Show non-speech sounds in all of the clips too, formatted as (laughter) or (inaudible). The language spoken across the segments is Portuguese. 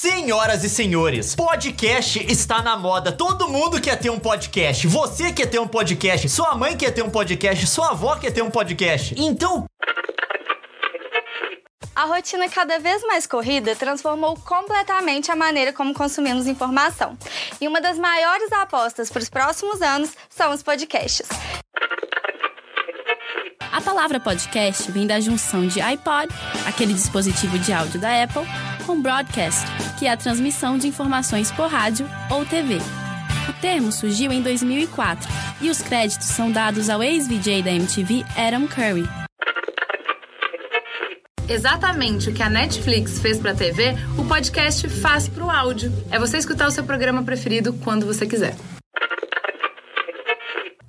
Senhoras e senhores, podcast está na moda. Todo mundo quer ter um podcast. Você quer ter um podcast. Sua mãe quer ter um podcast. Sua avó quer ter um podcast. Então, A rotina cada vez mais corrida transformou completamente a maneira como consumimos informação. E uma das maiores apostas para os próximos anos são os podcasts. A palavra podcast vem da junção de iPod, aquele dispositivo de áudio da Apple, com broadcast, que é a transmissão de informações por rádio ou TV. O termo surgiu em 2004 e os créditos são dados ao ex-VJ da MTV Adam Curry. Exatamente o que a Netflix fez pra TV, o podcast faz pro áudio. É você escutar o seu programa preferido quando você quiser.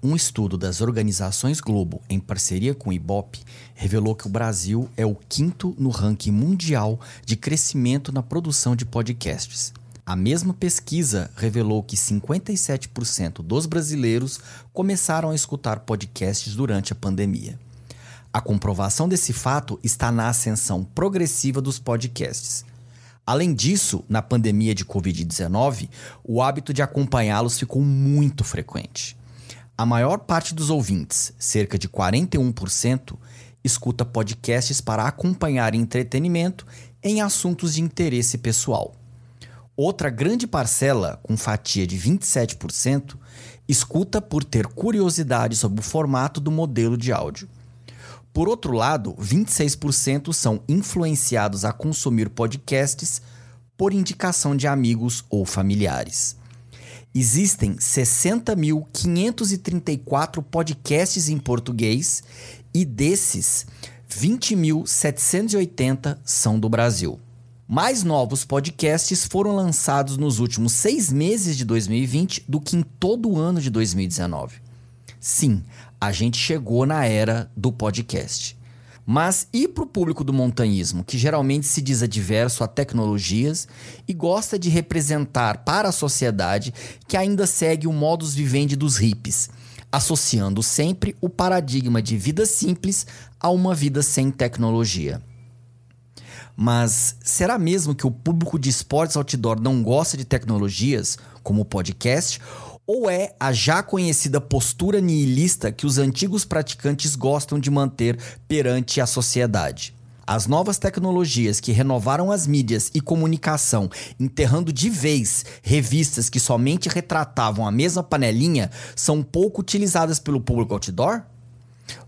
Um estudo das organizações Globo, em parceria com o Ibope, revelou que o Brasil é o quinto no ranking mundial de crescimento na produção de podcasts. A mesma pesquisa revelou que 57% dos brasileiros começaram a escutar podcasts durante a pandemia. A comprovação desse fato está na ascensão progressiva dos podcasts. Além disso, na pandemia de Covid-19, o hábito de acompanhá-los ficou muito frequente. A maior parte dos ouvintes, cerca de 41%, escuta podcasts para acompanhar entretenimento em assuntos de interesse pessoal. Outra grande parcela, com fatia de 27%, escuta por ter curiosidade sobre o formato do modelo de áudio. Por outro lado, 26% são influenciados a consumir podcasts por indicação de amigos ou familiares. Existem 60.534 podcasts em português e desses, 20.780 são do Brasil. Mais novos podcasts foram lançados nos últimos seis meses de 2020 do que em todo o ano de 2019. Sim, a gente chegou na era do podcast. Mas e para o público do montanhismo, que geralmente se diz adverso a tecnologias e gosta de representar para a sociedade que ainda segue o modus vivendi dos hippies, associando sempre o paradigma de vida simples a uma vida sem tecnologia? Mas será mesmo que o público de esportes outdoor não gosta de tecnologias, como o podcast? Ou é a já conhecida postura nihilista que os antigos praticantes gostam de manter perante a sociedade? As novas tecnologias que renovaram as mídias e comunicação, enterrando de vez revistas que somente retratavam a mesma panelinha, são pouco utilizadas pelo público outdoor?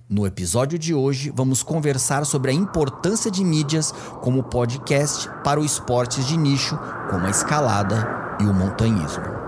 No episódio de hoje, vamos conversar sobre a importância de mídias como podcast para os esportes de nicho, como a escalada e o montanhismo.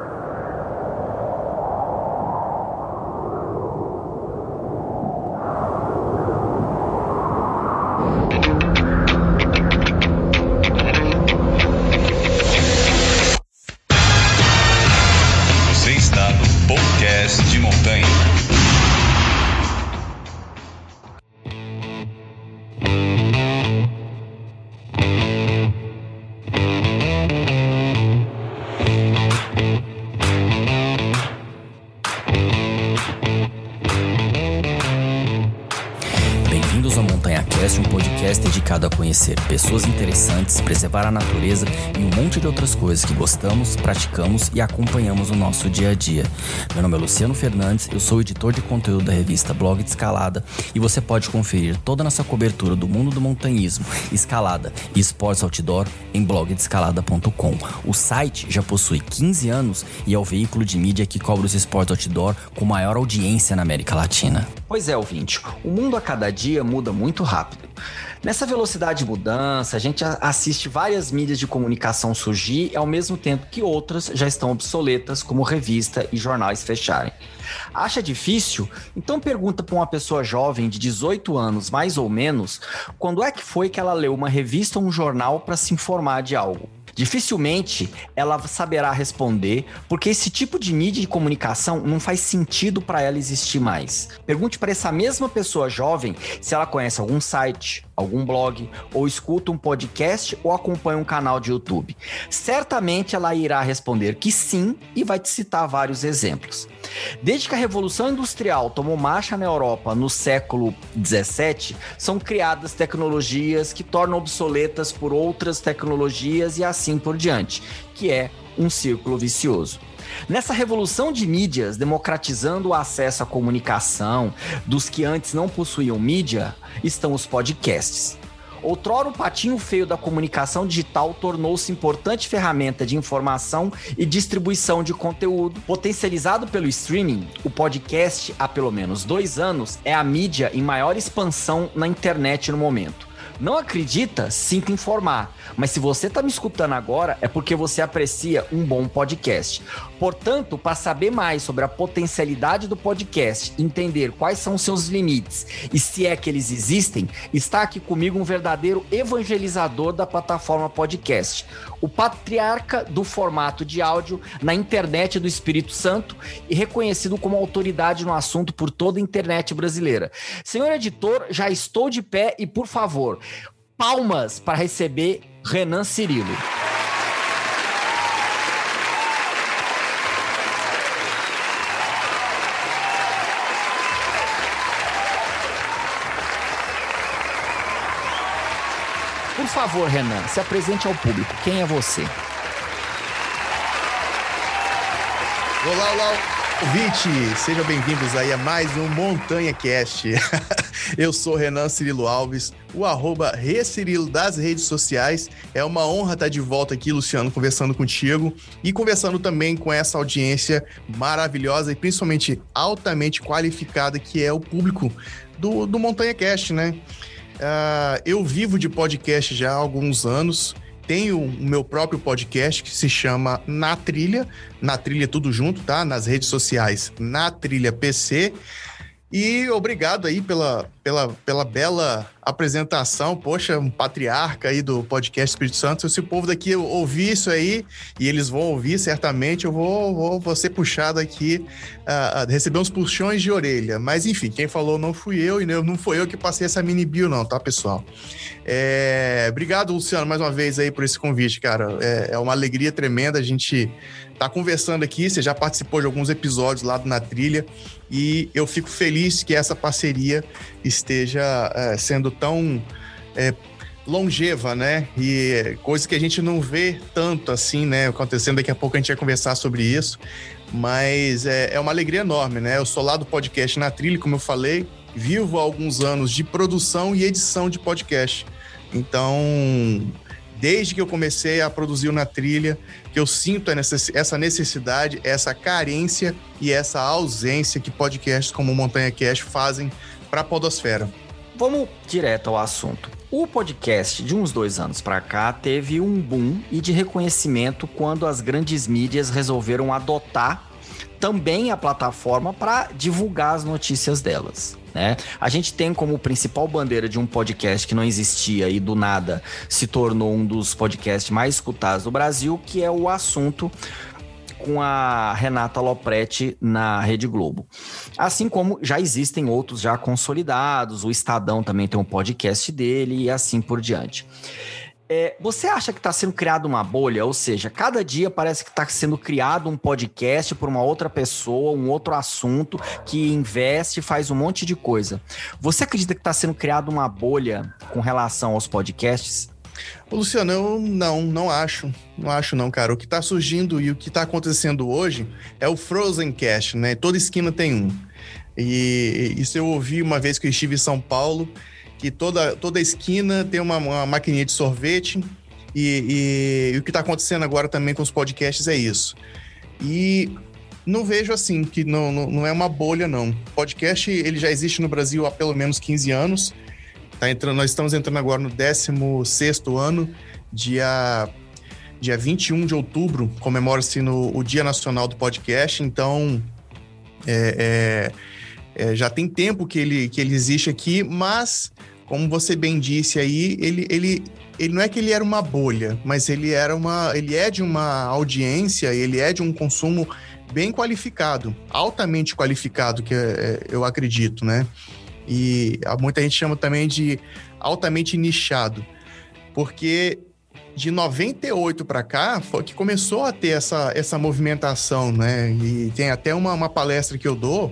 Pessoas interessantes, preservar a natureza e um monte de outras coisas que gostamos, praticamos e acompanhamos no nosso dia a dia. Meu nome é Luciano Fernandes, eu sou editor de conteúdo da revista Blog de Escalada e você pode conferir toda a nossa cobertura do mundo do montanhismo, escalada e esportes outdoor em blogdescalada.com. O site já possui 15 anos e é o veículo de mídia que cobre os esportes outdoor com maior audiência na América Latina. Pois é, ouvinte, o mundo a cada dia muda muito rápido. Nessa velocidade de mudança, a gente assiste várias mídias de comunicação surgir ao mesmo tempo que outras já estão obsoletas, como revista e jornais fecharem. Acha difícil? Então pergunta para uma pessoa jovem de 18 anos, mais ou menos, quando é que foi que ela leu uma revista ou um jornal para se informar de algo. Dificilmente ela saberá responder, porque esse tipo de mídia de comunicação não faz sentido para ela existir mais. Pergunte para essa mesma pessoa jovem se ela conhece algum site, algum blog, ou escuta um podcast ou acompanha um canal de YouTube? Certamente ela irá responder que sim e vai te citar vários exemplos. Desde que a Revolução Industrial tomou marcha na Europa no século 17, são criadas tecnologias que tornam obsoletas por outras tecnologias e assim por diante, que é um círculo vicioso. Nessa revolução de mídias, democratizando o acesso à comunicação dos que antes não possuíam mídia, estão os podcasts. Outrora, o patinho feio da comunicação digital tornou-se importante ferramenta de informação e distribuição de conteúdo. Potencializado pelo streaming, o podcast, há pelo menos dois anos, é a mídia em maior expansão na internet no momento. Não acredita? Sinto informar. Mas se você está me escutando agora, é porque você aprecia um bom podcast. Portanto, para saber mais sobre a potencialidade do podcast, entender quais são seus limites e se é que eles existem, está aqui comigo um verdadeiro evangelizador da plataforma podcast, o patriarca do formato de áudio na internet do Espírito Santo e reconhecido como autoridade no assunto por toda a internet brasileira. Senhor editor, já estou de pé e, por favor, palmas para receber Renan Cirilo. Por favor, Renan, se apresente ao público. Quem é você? Olá, olá, ouvinte! Sejam bem-vindos aí a mais um Montanha Cast. (laughs) Eu sou Renan Cirilo Alves, o arroba Recirilo das redes sociais. É uma honra estar de volta aqui, Luciano, conversando contigo e conversando também com essa audiência maravilhosa e principalmente altamente qualificada que é o público do, do Montanha Cast, né? Uh, eu vivo de podcast já há alguns anos. Tenho o meu próprio podcast que se chama Na Trilha. Na Trilha tudo junto, tá? Nas redes sociais, Na Trilha PC. E obrigado aí pela, pela, pela bela apresentação. Poxa, um patriarca aí do podcast Espírito Santo. Se o povo daqui ouvir isso aí, e eles vão ouvir certamente, eu vou, vou, vou ser puxado aqui a receber uns puxões de orelha. Mas enfim, quem falou não fui eu e não foi eu que passei essa mini bio, não, tá, pessoal? É, obrigado, Luciano, mais uma vez aí por esse convite, cara. É, é uma alegria tremenda a gente tá conversando aqui. Você já participou de alguns episódios lá do Na Trilha e eu fico feliz que essa parceria esteja é, sendo tão é, longeva, né? E coisa que a gente não vê tanto assim, né? Acontecendo. Daqui a pouco a gente vai conversar sobre isso. Mas é, é uma alegria enorme, né? Eu sou lá do podcast Na Trilha, como eu falei. Vivo há alguns anos de produção e edição de podcast. Então, desde que eu comecei a produzir Na Trilha, que eu sinto essa necessidade, essa carência e essa ausência que podcasts como o Montanha Cast fazem para a podosfera. Vamos direto ao assunto. O podcast de uns dois anos para cá teve um boom e de reconhecimento quando as grandes mídias resolveram adotar também a plataforma para divulgar as notícias delas. Né? A gente tem como principal bandeira de um podcast que não existia e do nada se tornou um dos podcasts mais escutados do Brasil, que é o assunto com a Renata Lopretti na Rede Globo. Assim como já existem outros já consolidados, o Estadão também tem um podcast dele e assim por diante. É, você acha que está sendo criada uma bolha? Ou seja, cada dia parece que está sendo criado um podcast por uma outra pessoa, um outro assunto que investe, faz um monte de coisa. Você acredita que está sendo criada uma bolha com relação aos podcasts? Luciano, eu não, não acho. Não acho, não, cara. O que está surgindo e o que está acontecendo hoje é o Frozen Cast, né? Toda esquina tem um. E isso eu ouvi uma vez que eu estive em São Paulo que toda, toda esquina tem uma, uma maquininha de sorvete. E, e, e o que está acontecendo agora também com os podcasts é isso. E não vejo assim, que não, não, não, é uma bolha, não. Podcast, ele já existe no Brasil há pelo menos 15 anos. Tá entrando, nós estamos entrando agora no 16º ano, dia, dia 21 de outubro, comemora-se o Dia Nacional do Podcast, então é, é, é, já tem tempo que ele, que ele existe aqui, mas como você bem disse aí, ele, ele, ele não é que ele era uma bolha, mas ele era uma. ele é de uma audiência, ele é de um consumo bem qualificado, altamente qualificado, que é, eu acredito, né? E muita gente chama também de altamente nichado, porque de 98 para cá foi que começou a ter essa, essa movimentação, né? E tem até uma, uma palestra que eu dou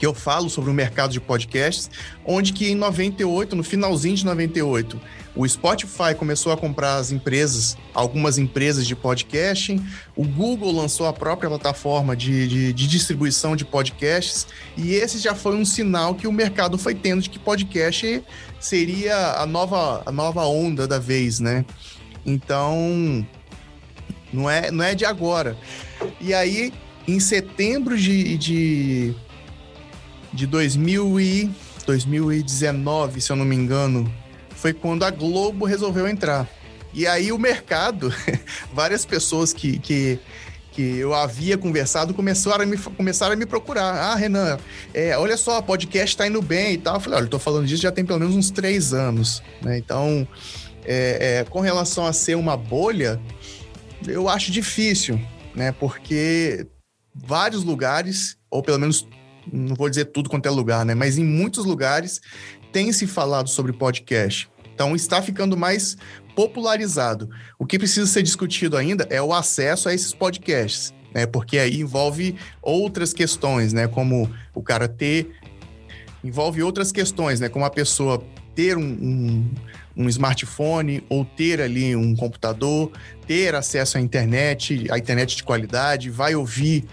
que eu falo sobre o mercado de podcasts, onde que em 98, no finalzinho de 98, o Spotify começou a comprar as empresas, algumas empresas de podcasting, o Google lançou a própria plataforma de, de, de, distribuição de podcasts, e esse já foi um sinal que o mercado foi tendo de que podcast seria a nova, a nova onda da vez, né? Então, não é, não é de agora. E aí, em setembro de, de de 2000 e 2019, se eu não me engano, foi quando a Globo resolveu entrar. E aí o mercado, (laughs) várias pessoas que, que, que eu havia conversado começaram a me, começaram a me procurar. Ah, Renan, é, olha só, podcast tá indo bem e tal. Eu falei, olha, eu tô falando disso já tem pelo menos uns três anos. Né? Então, é, é, com relação a ser uma bolha, eu acho difícil, né? Porque vários lugares, ou pelo menos não vou dizer tudo quanto é lugar, né? Mas em muitos lugares tem se falado sobre podcast. Então está ficando mais popularizado. O que precisa ser discutido ainda é o acesso a esses podcasts, né? Porque aí envolve outras questões, né? Como o cara ter envolve outras questões, né? Como a pessoa ter um, um, um, smartphone ou ter ali um computador, ter acesso à internet, à internet de qualidade, vai ouvir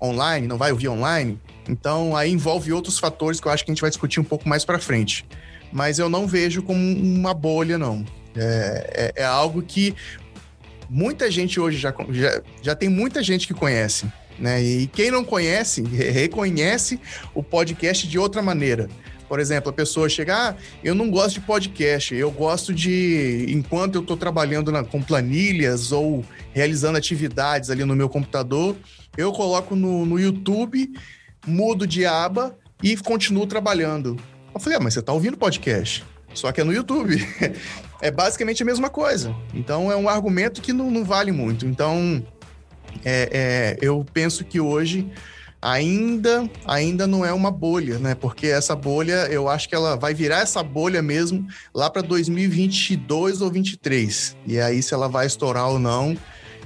online, não vai ouvir online. Então, aí envolve outros fatores que eu acho que a gente vai discutir um pouco mais para frente. Mas eu não vejo como uma bolha, não. É, é, é, algo que muita gente hoje já, já, já tem muita gente que conhece. Né? E quem não conhece, reconhece o podcast de outra maneira. Por exemplo, a pessoa chega, ah, eu não gosto de podcast, eu gosto de, enquanto eu estou trabalhando na, com planilhas ou realizando atividades ali no meu computador, eu coloco no, no YouTube mudo de aba e continuo trabalhando. Eu falei, ah, mas você tá ouvindo podcast, só que é no YouTube. (laughs) é basicamente a mesma coisa. Então é um argumento que não, não vale muito. Então é, é, eu penso que hoje ainda ainda não é uma bolha, né? Porque essa bolha, eu acho que ela vai virar essa bolha mesmo lá para 2022 ou 23. E aí se ela vai estourar ou não,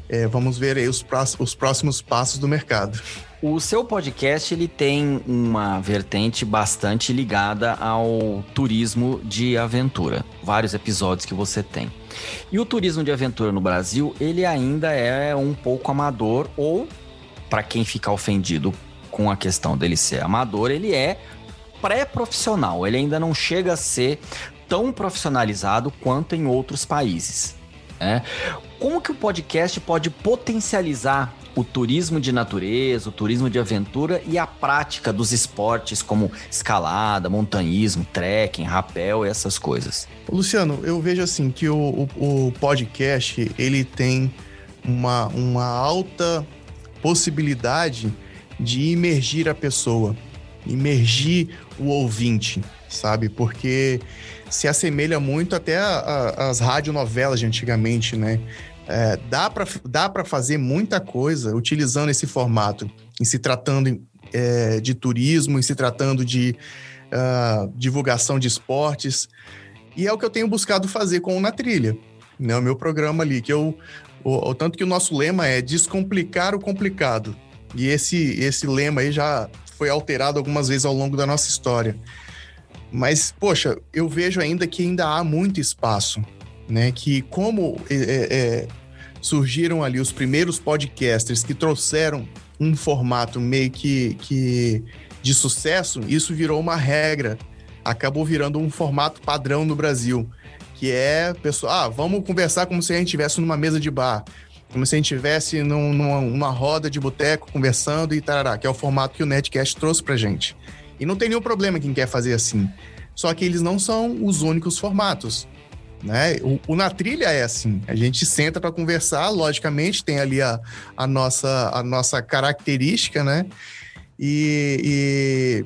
é, vamos ver aí os, os próximos passos do mercado. O seu podcast ele tem uma vertente bastante ligada ao turismo de aventura. Vários episódios que você tem. E o turismo de aventura no Brasil, ele ainda é um pouco amador ou para quem ficar ofendido com a questão dele ser amador, ele é pré-profissional. Ele ainda não chega a ser tão profissionalizado quanto em outros países. Né? Como que o podcast pode potencializar o turismo de natureza, o turismo de aventura e a prática dos esportes como escalada, montanhismo, trekking, rapel, essas coisas. Luciano, eu vejo assim que o, o, o podcast ele tem uma, uma alta possibilidade de imergir a pessoa, imergir o ouvinte, sabe? Porque se assemelha muito até às radionovelas de antigamente, né? É, dá para dá fazer muita coisa utilizando esse formato, em se tratando é, de turismo, em se tratando de uh, divulgação de esportes. E é o que eu tenho buscado fazer com o Na Trilha, né? o meu programa ali, que eu. O, o, tanto que o nosso lema é descomplicar o complicado. E esse, esse lema aí já foi alterado algumas vezes ao longo da nossa história. Mas, poxa, eu vejo ainda que ainda há muito espaço né? Que como é, é, é, surgiram ali os primeiros podcasters que trouxeram um formato meio que, que de sucesso, isso virou uma regra. Acabou virando um formato padrão no Brasil, que é, pessoal, ah, vamos conversar como se a gente estivesse numa mesa de bar, como se a gente estivesse num, numa, numa roda de boteco conversando e tarará, que é o formato que o Netcast trouxe pra gente. E não tem nenhum problema quem quer fazer assim. Só que eles não são os únicos formatos. Né? O, o, Na Trilha é assim, a gente senta para conversar, logicamente tem ali a, a, nossa, a nossa característica, né? E, e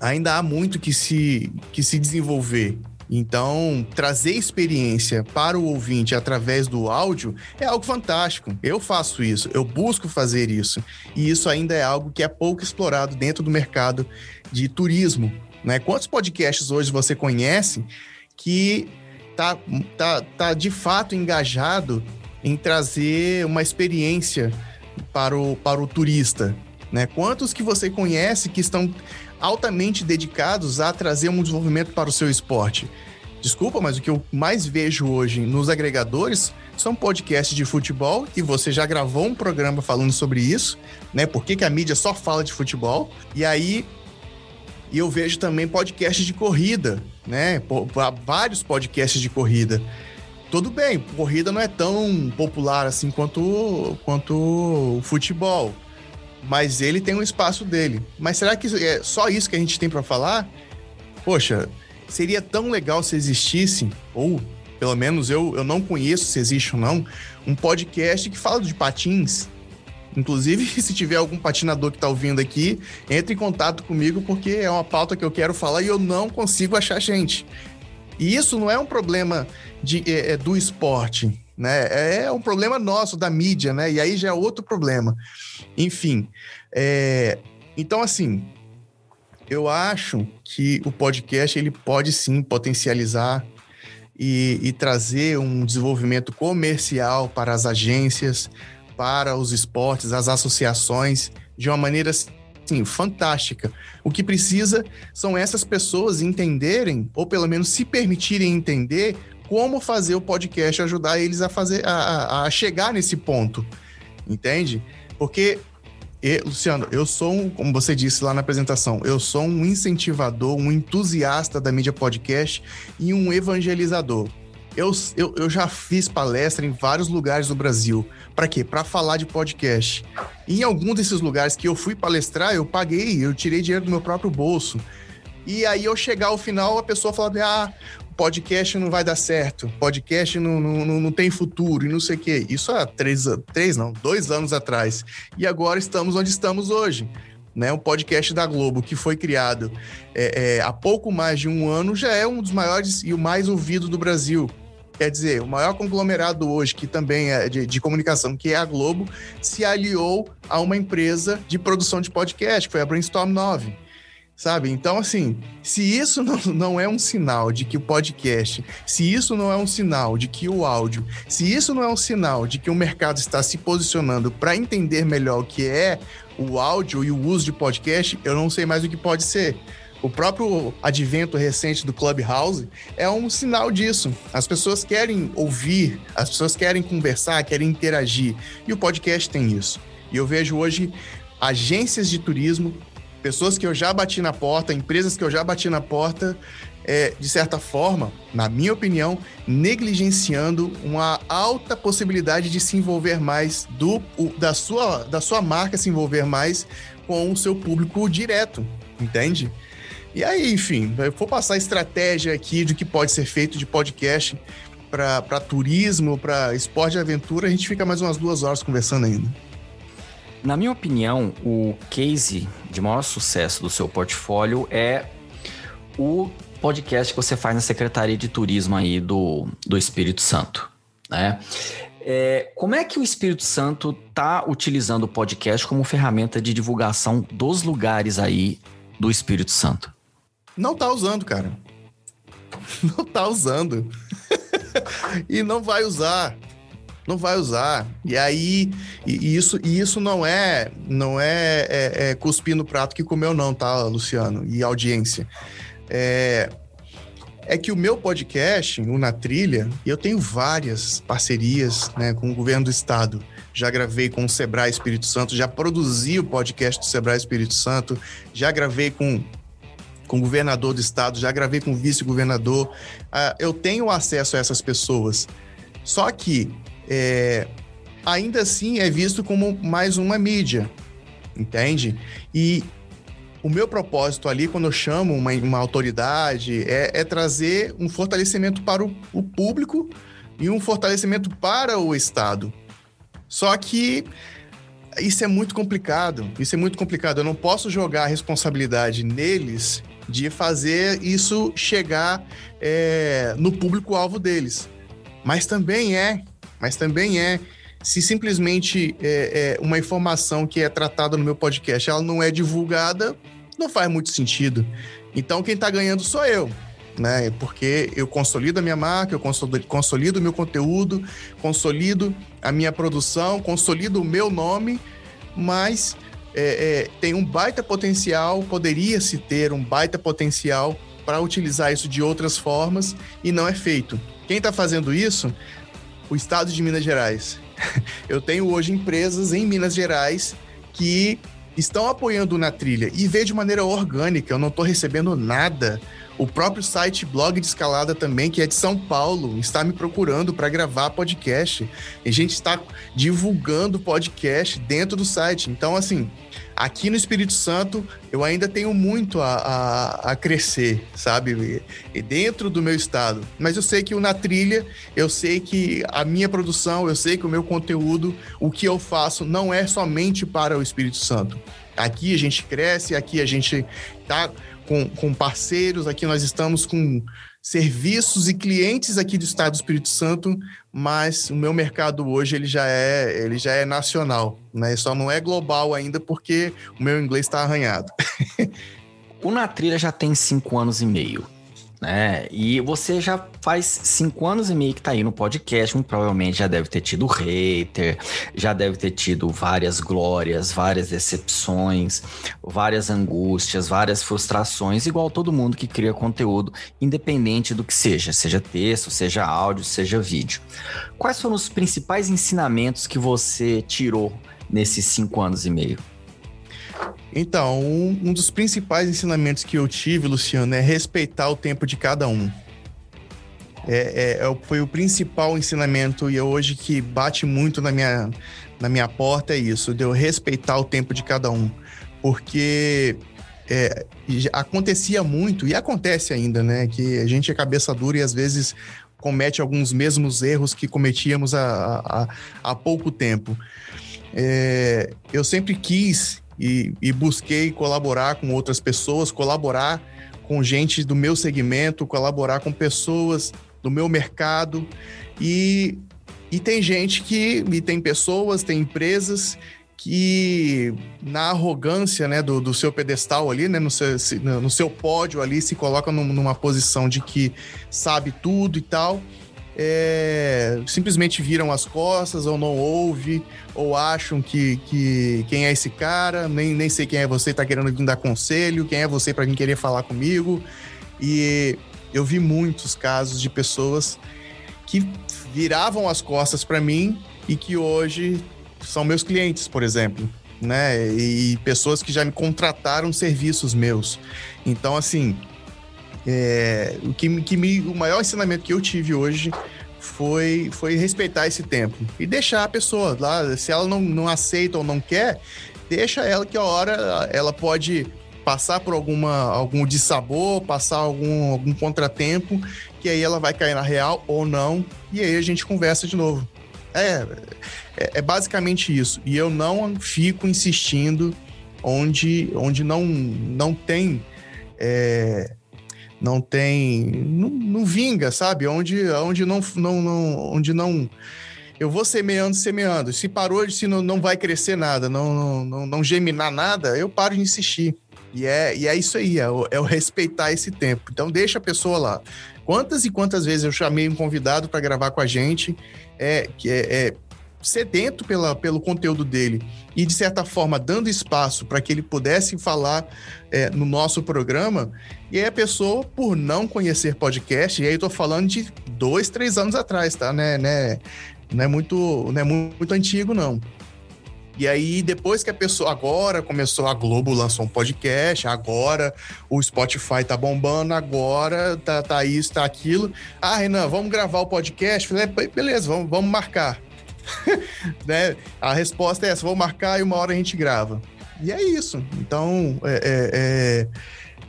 ainda há muito que se, que se desenvolver. Então, trazer experiência para o ouvinte através do áudio é algo fantástico. Eu faço isso, eu busco fazer isso. E isso ainda é algo que é pouco explorado dentro do mercado de turismo, Né? Quantos podcasts hoje você conhece que tá, tá, tá de fato engajado em trazer uma experiência para o, para o turista? Né? Quantos que você conhece que estão altamente dedicados a trazer um desenvolvimento para o seu esporte? Desculpa, mas o que eu mais vejo hoje nos agregadores são podcasts de futebol e você já gravou um programa falando sobre isso, né? Por que, que a mídia só fala de futebol? E aí eu vejo também podcasts de corrida, né? Vários podcasts de corrida. Tudo bem, corrida não é tão popular assim quanto, quanto o futebol, mas ele tem um espaço dele. Mas será que é só isso que a gente tem para falar? Poxa, seria tão legal se existisse, ou pelo menos eu, eu não conheço se existe ou não, um podcast que fala de patins. Inclusive, (laughs) se tiver algum patinador que está ouvindo aqui, entre em contato comigo, porque é uma pauta que eu quero falar e eu não consigo achar gente. E isso não é um problema de, é, é, do esporte, né? É um problema nosso, da mídia, né? E aí já é outro problema. Enfim, é... então assim, eu acho que o podcast ele pode sim potencializar e, e trazer um desenvolvimento comercial para as agências, para os esportes, as associações, de uma maneira assim, fantástica. O que precisa são essas pessoas entenderem, ou pelo menos se permitirem entender, como fazer o podcast ajudar eles a fazer a, a chegar nesse ponto. Entende? Porque e, Luciano, eu sou, um, como você disse lá na apresentação, eu sou um incentivador, um entusiasta da mídia podcast e um evangelizador. Eu, eu, eu já fiz palestra em vários lugares do Brasil. Para quê? Para falar de podcast. E em algum desses lugares que eu fui palestrar, eu paguei, eu tirei dinheiro do meu próprio bolso. E aí, eu chegar ao final, a pessoa fala: ah, podcast não vai dar certo, podcast não, não, não tem futuro e não sei o quê. Isso há três, três, não, dois anos atrás. E agora estamos onde estamos hoje. Né, o podcast da Globo, que foi criado é, é, há pouco mais de um ano, já é um dos maiores e o mais ouvido do Brasil. Quer dizer, o maior conglomerado hoje, que também é de, de, comunicação, que é a Globo, se aliou a uma empresa de produção de podcast, que foi a Brainstorm 9 sabe? Então, assim, se isso não, não é um sinal de que o podcast, se isso não é um sinal de que o áudio, se isso não é um sinal de que o mercado está se posicionando para entender melhor o que é o áudio e o uso de podcast, eu não sei mais o que pode ser. O próprio advento recente do Clubhouse é um sinal disso. As pessoas querem ouvir, as pessoas querem conversar, querem interagir. E o podcast tem isso. E eu vejo hoje agências de turismo pessoas que eu já bati na porta, empresas que eu já bati na porta, é, de certa forma, na minha opinião, negligenciando uma alta possibilidade de se envolver mais do o, da sua da sua marca se envolver mais com o seu público direto, entende? E aí, enfim, vou passar a estratégia aqui de que pode ser feito de podcast para turismo, para esporte e aventura, a gente fica mais umas duas horas conversando ainda. Na minha opinião, o case de maior sucesso do seu portfólio é o podcast que você faz na Secretaria de Turismo aí do, do Espírito Santo, né? É, como é que o Espírito Santo está utilizando o podcast como ferramenta de divulgação dos lugares aí do Espírito Santo? Não tá usando, cara. (laughs) Não tá usando. (laughs) e não vai usar não vai usar. E aí, e isso, e isso não é não é, é, é cuspir no prato que comeu, não, tá, Luciano? E audiência. É, é que o meu podcast, o Na Trilha, eu tenho várias parcerias né, com o governo do estado. Já gravei com o Sebrae Espírito Santo, já produzi o podcast do Sebrae Espírito Santo, já gravei com com governador do estado, já gravei com vice-governador. Uh, eu tenho acesso a essas pessoas. Só que é, ainda assim é visto como mais uma mídia, entende? E o meu propósito ali, quando eu chamo uma, uma autoridade, é, é, trazer um fortalecimento para o, o público e um fortalecimento para o Estado. Só que isso é muito complicado. Isso é muito complicado. Eu não posso jogar a responsabilidade neles de fazer isso chegar é, no público-alvo deles. Mas também é mas também é se simplesmente é, é, uma informação que é tratada no meu podcast ela não é divulgada, não faz muito sentido. Então quem está ganhando sou eu. Né? Porque eu consolido a minha marca, eu consolido o meu conteúdo, consolido a minha produção, consolido o meu nome, mas é, é, tem um baita potencial, poderia se ter um baita potencial para utilizar isso de outras formas e não é feito. Quem está fazendo isso? O Estado de Minas Gerais. (laughs) Eu tenho hoje empresas em Minas Gerais que estão apoiando na trilha e vê de maneira orgânica. Eu não estou recebendo nada. O próprio site Blog de Escalada também, que é de São Paulo, está me procurando para gravar podcast. E a gente está divulgando podcast dentro do site. Então, assim, aqui no Espírito Santo, eu ainda tenho muito a, a, a crescer, sabe? E dentro do meu estado. Mas eu sei que Na Trilha, eu sei que a minha produção, eu sei que o meu conteúdo, o que eu faço, não é somente para o Espírito Santo. Aqui a gente cresce, aqui a gente tá com, com parceiros, aqui nós estamos com serviços e clientes aqui do estado do Espírito Santo, mas o meu mercado hoje ele já é, ele já é nacional, né? Só não é global ainda porque o meu inglês está arranhado. (laughs) o Na Trilha já tem cinco anos e meio né? E você já faz cinco anos e meio que tá aí no podcast, muito provavelmente já deve ter tido hater, já deve ter tido várias glórias, várias decepções, várias angústias, várias frustrações, igual todo mundo que cria conteúdo, independente do que seja, seja texto, seja áudio, seja vídeo. Quais foram os principais ensinamentos que você tirou nesses cinco anos e meio? Então, um, um, dos principais ensinamentos que eu tive, Luciano, é respeitar o tempo de cada um. É, é, é foi o principal ensinamento e é hoje que bate muito na minha, na minha porta é isso, de eu respeitar o tempo de cada um. Porque é, acontecia muito, e acontece ainda, né? Que a gente é cabeça dura e às vezes comete alguns mesmos erros que cometíamos há, há, há pouco tempo. É, eu sempre quis e, e busquei colaborar com outras pessoas, colaborar com gente do meu segmento, colaborar com pessoas do meu mercado. E, e tem gente que e tem pessoas, tem empresas que na arrogância né, do, do seu pedestal ali, né, no, seu, no seu pódio ali, se coloca numa posição de que sabe tudo e tal é, simplesmente viram as costas ou não ouve, ou acham que, que quem é esse cara, nem, nem sei quem é você, tá querendo vir dar conselho, quem é você para vir querer falar comigo. E eu vi muitos casos de pessoas que viravam as costas para mim e que hoje são meus clientes, por exemplo, né? E pessoas que já me contrataram serviços meus. Então, assim, é, o que, que me, o maior ensinamento que eu tive hoje foi, foi respeitar esse tempo e deixar a pessoa lá. Se ela não, não aceita ou não quer, deixa ela que a hora ela pode passar por alguma algum dissabor, passar algum, algum contratempo, que aí ela vai cair na real ou não, e aí a gente conversa de novo. É, é, é basicamente isso. E eu não fico insistindo onde, onde não, não tem. É, não tem. Não, não vinga, sabe? Onde, onde não, não, não. Onde não. Eu vou semeando, semeando. Se parou, se não, não vai crescer nada, não, não, não, não geminar nada, eu paro de insistir. E é, e é isso aí, é o, é o respeitar esse tempo. Então, deixa a pessoa lá. Quantas e quantas vezes eu chamei um convidado para gravar com a gente, é, que é, é sedento pela, pelo conteúdo dele e, de certa forma, dando espaço para que ele pudesse falar é, no nosso programa, e aí a pessoa, por não conhecer podcast, e aí eu tô falando de dois, três anos atrás, tá? Né, né, não é muito, não é muito antigo, não. E aí, depois que a pessoa. Agora começou a Globo, lançou um podcast, agora o Spotify tá bombando, agora tá, tá isso, tá aquilo. Ah, Renan, vamos gravar o podcast? Falei, beleza, vamos, vamos marcar. (laughs) né? A resposta é essa: vou marcar e uma hora a gente grava. E é isso. Então, é, é, é,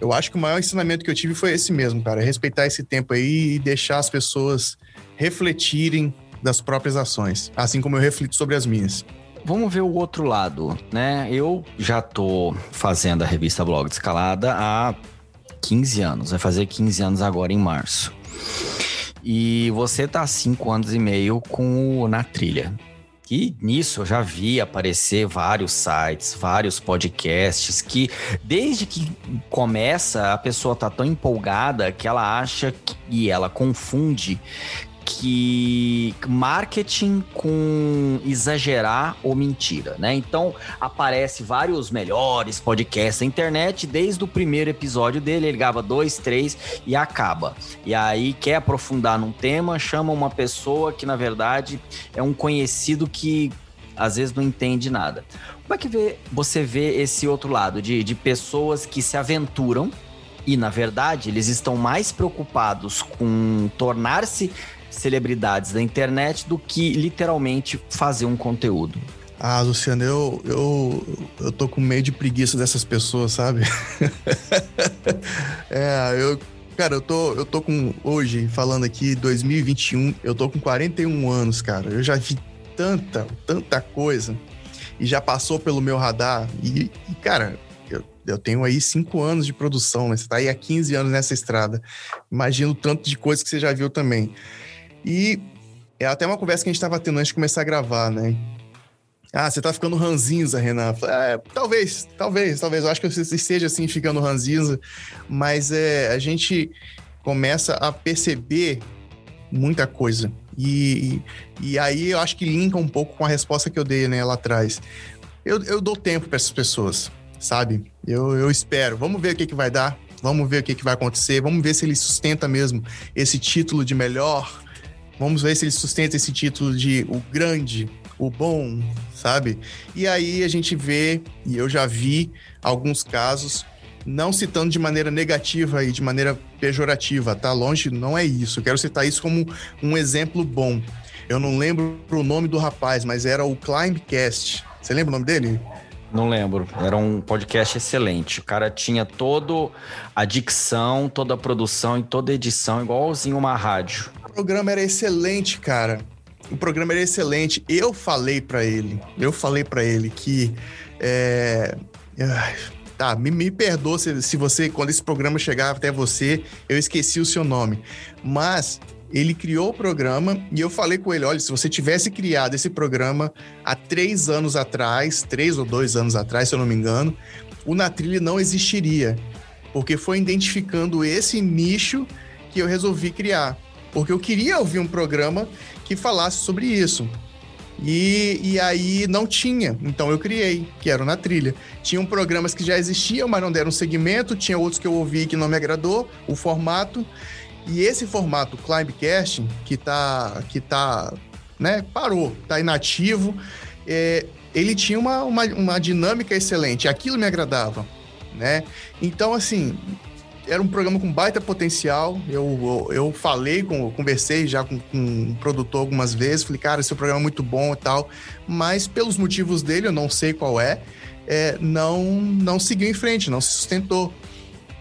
eu acho que o maior ensinamento que eu tive foi esse mesmo, cara. Respeitar esse tempo aí e deixar as pessoas refletirem das próprias ações, assim como eu reflito sobre as minhas. Vamos ver o outro lado, né? Eu já tô fazendo a revista Blog de Escalada há 15 anos, vai fazer 15 anos agora em março. E você tá há cinco anos e meio com o Na Trilha. E nisso eu já vi aparecer vários sites, vários podcasts que desde que começa a pessoa tá tão empolgada que ela acha que, e ela confunde que marketing com exagerar ou mentira, né? Então aparece vários melhores podcasts na internet, desde o primeiro episódio dele, ele grava dois, três e acaba. E aí quer aprofundar num tema, chama uma pessoa que na verdade é um conhecido que às vezes não entende nada. Como é que vê, você vê esse outro lado de, de pessoas que se aventuram e, na verdade, eles estão mais preocupados com tornar-se celebridades da internet do que literalmente fazer um conteúdo. Ah, Luciano, eu, eu, eu tô com meio de preguiça dessas pessoas, sabe? (laughs) é, eu, cara, eu tô, eu tô com, hoje, falando aqui, 2021, eu tô com 41 anos, cara. Eu já vi tanta, tanta coisa e já passou pelo meu radar. E, e cara, eu, eu tenho aí 5 anos de produção, né? Você tá aí há 15 anos nessa estrada. Imagino o tanto de coisa que você já viu também. E é até uma conversa que a gente estava tendo antes de começar a gravar, né? Ah, você tá ficando ranzinza, Renan. É, talvez, talvez, talvez. Eu acho que você esteja assim ficando ranzinza, mas é, a gente começa a perceber muita coisa. E, e aí eu acho que linka um pouco com a resposta que eu dei né, lá atrás. Eu, eu dou tempo para essas pessoas, sabe? Eu, eu espero. Vamos ver o que, que vai dar. Vamos ver o que, que vai acontecer. Vamos ver se ele sustenta mesmo esse título de melhor Vamos ver se ele sustenta esse título de o grande, o bom, sabe? E aí a gente vê, e eu já vi alguns casos, não citando de maneira negativa e de maneira pejorativa, tá? Longe, não é isso. Eu quero citar isso como um exemplo bom. Eu não lembro o nome do rapaz, mas era o Climbcast. Você lembra o nome dele? Não lembro. Era um podcast excelente. O cara tinha toda a dicção, toda a produção e toda a edição, igualzinho uma rádio programa era excelente, cara. O programa era excelente. Eu falei para ele, eu falei para ele que. É... Tá, me, me perdoa se, se você, quando esse programa chegar até você, eu esqueci o seu nome. Mas ele criou o programa e eu falei com ele: olha, se você tivesse criado esse programa há três anos atrás, três ou dois anos atrás, se eu não me engano, o Na Trilha não existiria. Porque foi identificando esse nicho que eu resolvi criar porque eu queria ouvir um programa que falasse sobre isso. E, e aí não tinha, então eu criei, que era Na Trilha. Tinham programas que já existiam, mas não deram segmento, tinha outros que eu ouvi que não me agradou, o formato. E esse formato Climbcast, que tá, que tá, né, parou, tá inativo, é, ele tinha uma, uma, uma dinâmica excelente, aquilo me agradava, né? Então, assim, era um programa com baita potencial. Eu, eu, eu falei, com, conversei já com, com um produtor algumas vezes. Falei, cara, esse programa é muito bom e tal. Mas pelos motivos dele, eu não sei qual é, é não, não seguiu em frente, não se sustentou.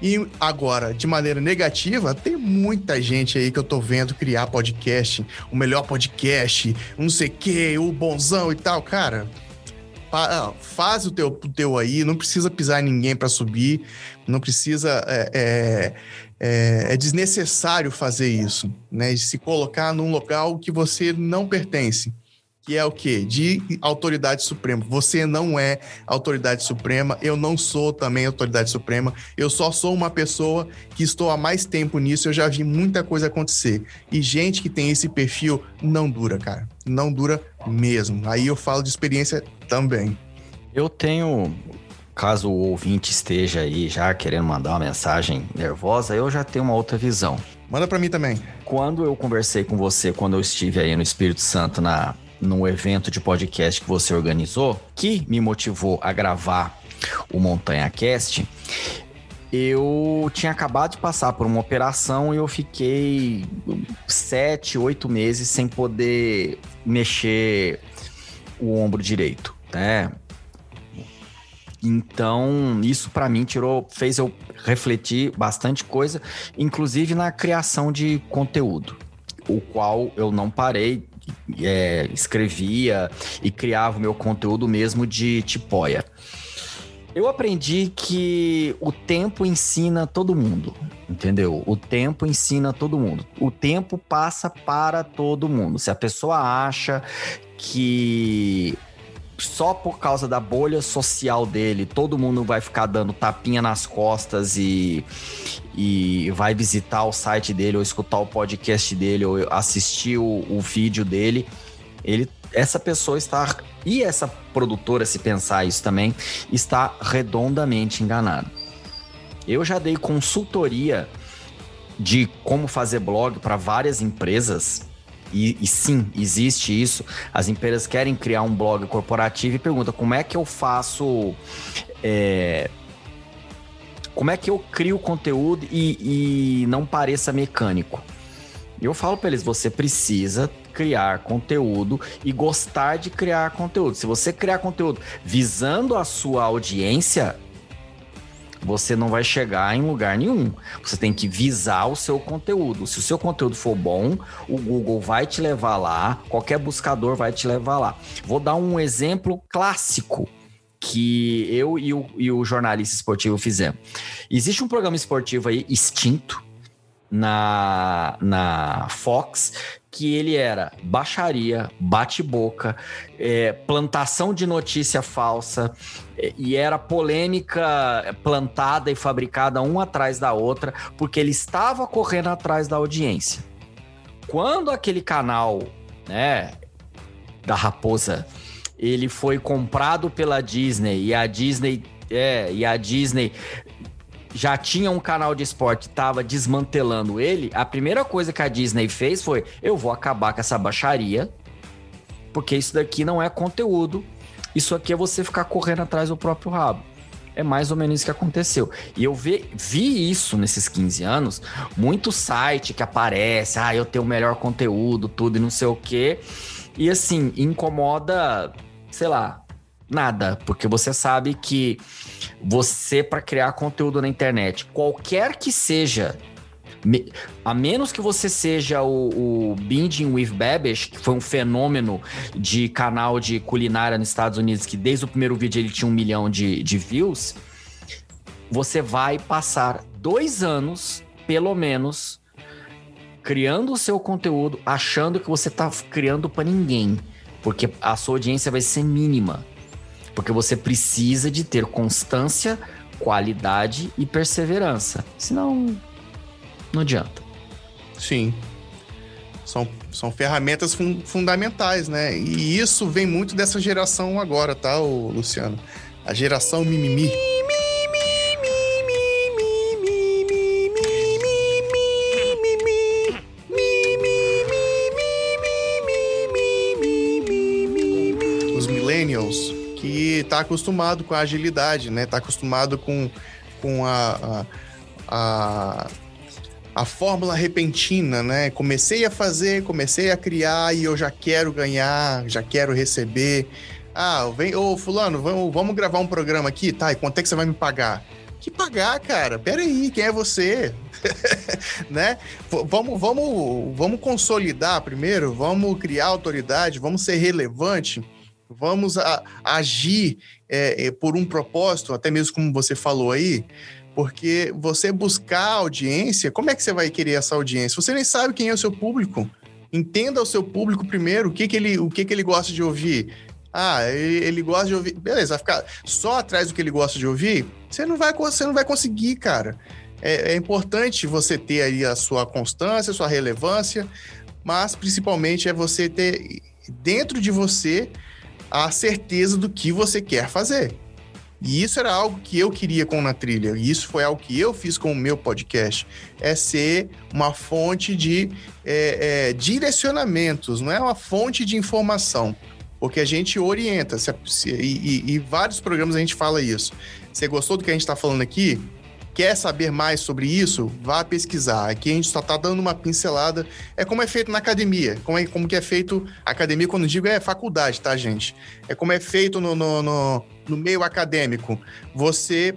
E agora, de maneira negativa, tem muita gente aí que eu tô vendo criar podcast, o melhor podcast, não sei o quê, o bonzão e tal. Cara, faz o teu, o teu aí, não precisa pisar ninguém para subir, não precisa. É, é, é, é, desnecessário fazer isso, né? De se colocar num local que você não pertence. Que é o quê? De autoridade suprema. Você não é autoridade suprema, eu não sou também autoridade suprema, eu só sou uma pessoa que estou há mais tempo nisso, eu já vi muita coisa acontecer. E gente que tem esse perfil não dura, cara. Não dura mesmo. Aí eu falo de experiência também. Eu tenho, caso o ouvinte esteja aí já querendo mandar uma mensagem nervosa, eu já tenho uma outra visão. Manda para mim também. Quando eu conversei com você, quando eu estive aí no Espírito Santo na no evento de podcast que você organizou, que me motivou a gravar o Montanha Cast, eu tinha acabado de passar por uma operação e eu fiquei sete, oito meses sem poder mexer o ombro direito, né? Então, isso para mim tirou, fez eu refletir bastante coisa, inclusive na criação de conteúdo, o qual eu não parei, é, escrevia e criava o meu conteúdo mesmo de tipóia. Eu aprendi que o tempo ensina todo mundo, entendeu? O tempo ensina todo mundo. O tempo passa para todo mundo. Se a pessoa acha que só por causa da bolha social dele, todo mundo vai ficar dando tapinha nas costas e, e vai visitar o site dele, ou escutar o podcast dele, ou assistir o, o vídeo dele. Ele, essa pessoa está. E essa produtora, se pensar isso também, está redondamente enganada. Eu já dei consultoria de como fazer blog para várias empresas e, e, sim, existe isso. As empresas querem criar um blog corporativo e perguntam como é que eu faço. É, como é que eu crio conteúdo e, e não pareça mecânico? Eu falo para eles: você precisa criar conteúdo e gostar de criar conteúdo. Se você criar conteúdo visando a sua audiência, você não vai chegar em lugar nenhum. Você tem que visar o seu conteúdo. Se o seu conteúdo for bom, o Google vai te levar lá, qualquer buscador vai te levar lá. Vou dar um exemplo clássico que eu e o, e o jornalista esportivo fizemos. Existe um programa esportivo aí extinto na, na Fox que ele era baixaria, bate-boca, é, plantação de notícia falsa, é, e era polêmica plantada e fabricada uma atrás da outra, porque ele estava correndo atrás da audiência. Quando aquele canal, né, da Raposa, ele foi comprado pela Disney e a Disney é, e a Disney já tinha um canal de esporte, estava desmantelando ele, a primeira coisa que a Disney fez foi: eu vou acabar com essa baixaria, porque isso daqui não é conteúdo, isso aqui é você ficar correndo atrás do próprio rabo. É mais ou menos isso que aconteceu. E eu vi, vi isso nesses 15 anos, muito site que aparece, ah, eu tenho o melhor conteúdo, tudo e não sei o quê. E assim, incomoda, sei lá, nada, porque você sabe que você para criar conteúdo na internet, qualquer que seja, a menos que você seja o, o Binging with Babish, que foi um fenômeno de canal de culinária nos Estados Unidos, que desde o primeiro vídeo ele tinha um milhão de, de views, você vai passar dois anos, pelo menos, criando o seu conteúdo, achando que você está criando para ninguém, porque a sua audiência vai ser mínima. Porque você precisa de ter constância, qualidade e perseverança. Senão, não adianta. Sim. São, são ferramentas fun fundamentais, né? E isso vem muito dessa geração agora, tá, Luciano? A geração mimimi. Os está acostumado com a agilidade, né? Está acostumado com, com a, a, a, a, fórmula repentina, né? Comecei a fazer, comecei a criar e eu já quero ganhar, já quero receber. Ah, vem, ô fulano, vamos, vamos gravar um programa aqui, tá? E quanto é que você vai me pagar? Que pagar, cara? Pera aí, quem é você? (laughs) né? vamos, vamos, vamos consolidar primeiro, vamos criar autoridade, vamos ser relevante vamos a, agir é, é, por um propósito, até mesmo como você falou aí, porque você buscar audiência, como é que você vai querer essa audiência? Você nem sabe quem é o seu público. Entenda o seu público primeiro, o que, que, ele, o que, que ele gosta de ouvir. Ah, ele, ele gosta de ouvir. Beleza, vai ficar só atrás do que ele gosta de ouvir? Você não vai, você não vai conseguir, cara. É, é importante você ter aí a sua constância, a sua relevância, mas principalmente é você ter dentro de você a certeza do que você quer fazer. E isso era algo que eu queria com Na Trilha, e isso foi algo que eu fiz com o meu podcast, é ser uma fonte de é, é, direcionamentos, não é uma fonte de informação, porque a gente orienta, se, se, e, e, e vários programas a gente fala isso. Você gostou do que a gente está falando aqui? Quer saber mais sobre isso? Vá pesquisar. Aqui a gente só está dando uma pincelada. É como é feito na academia. Como, é, como que é feito. Academia, quando digo, é faculdade, tá, gente? É como é feito no, no, no, no meio acadêmico. Você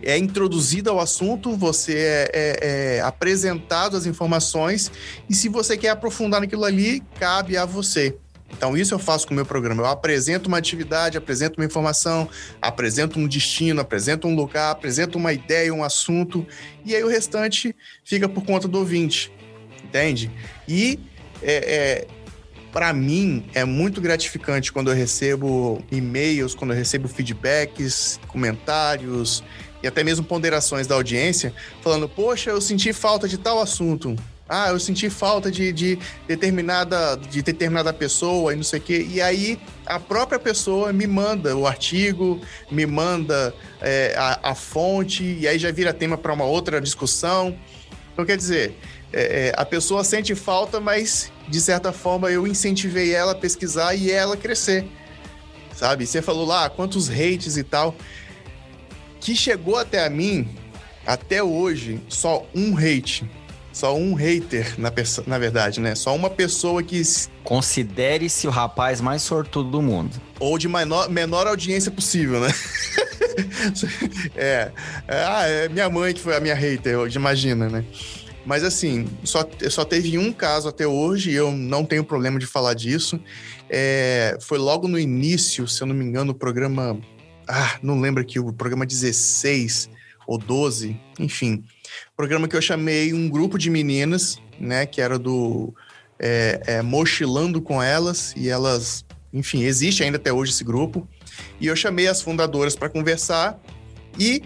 é introduzido ao assunto, você é, é, é, apresentado as informações, e se você quer aprofundar naquilo ali, cabe a você. Então, isso eu faço com o meu programa. Eu apresento uma atividade, apresento uma informação, apresento um destino, apresento um lugar, apresento uma ideia, um assunto, e aí o restante fica por conta do ouvinte. Entende? E é, é para mim é muito gratificante quando eu recebo e-mails, quando eu recebo feedbacks, comentários e até mesmo ponderações da audiência, falando: Poxa, eu senti falta de tal assunto. Ah, eu senti falta de, de determinada de determinada pessoa e não sei o quê. E aí a própria pessoa me manda o artigo, me manda é, a, a fonte, e aí já vira tema para uma outra discussão. Então, quer dizer, é, é, a pessoa sente falta, mas de certa forma eu incentivei ela a pesquisar e ela crescer. Sabe? Você falou lá quantos hates e tal. Que chegou até a mim, até hoje, só um hate. Só um hater, na, na verdade, né? Só uma pessoa que. Considere-se o rapaz mais sortudo do mundo. Ou de menor, menor audiência possível, né? (laughs) é. Ah, é minha mãe que foi a minha hater, imagina, né? Mas assim, só, só teve um caso até hoje, e eu não tenho problema de falar disso. É, foi logo no início, se eu não me engano, o programa. Ah, não lembro aqui, o programa 16 ou 12, enfim. Programa que eu chamei um grupo de meninas, né, que era do é, é, Mochilando com Elas, e elas, enfim, existe ainda até hoje esse grupo. E eu chamei as fundadoras para conversar, e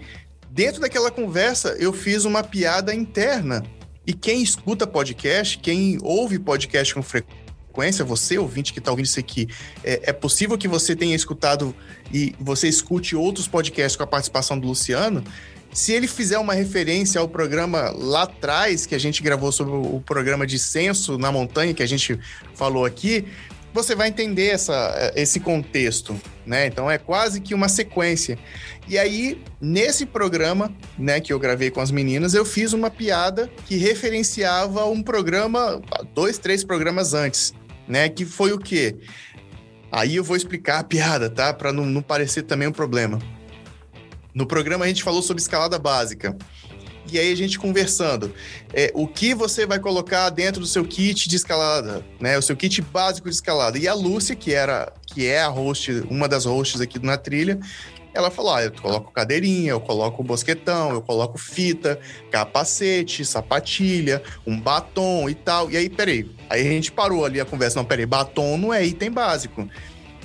dentro daquela conversa eu fiz uma piada interna e quem escuta podcast, quem ouve podcast com frequência, você ouvinte que está ouvindo isso aqui, é, é, possível que você tenha escutado e você escute outros podcasts com a participação do Luciano. Se ele fizer uma referência ao programa lá atrás, que a gente gravou sobre o programa de censo na montanha, que a gente falou aqui, você vai entender essa, esse contexto, né? Então é quase que uma sequência. E aí, nesse programa, né, que eu gravei com as meninas, eu fiz uma piada que referenciava um programa, dois, três programas antes, né? Que foi o quê? Aí eu vou explicar a piada, tá? Para não, não parecer também um problema. No programa a gente falou sobre escalada básica e aí a gente conversando. É, o que você vai colocar dentro do seu kit de escalada, né? O seu kit básico de escalada. E a Lúcia, que era que é a host, uma das hosts aqui Na Trilha, ela falou: ah, eu coloco cadeirinha, eu coloco bosquetão, eu coloco fita, capacete, sapatilha, um batom e tal. E aí, peraí. Aí a gente parou ali a conversa. Não, peraí, batom não é item básico.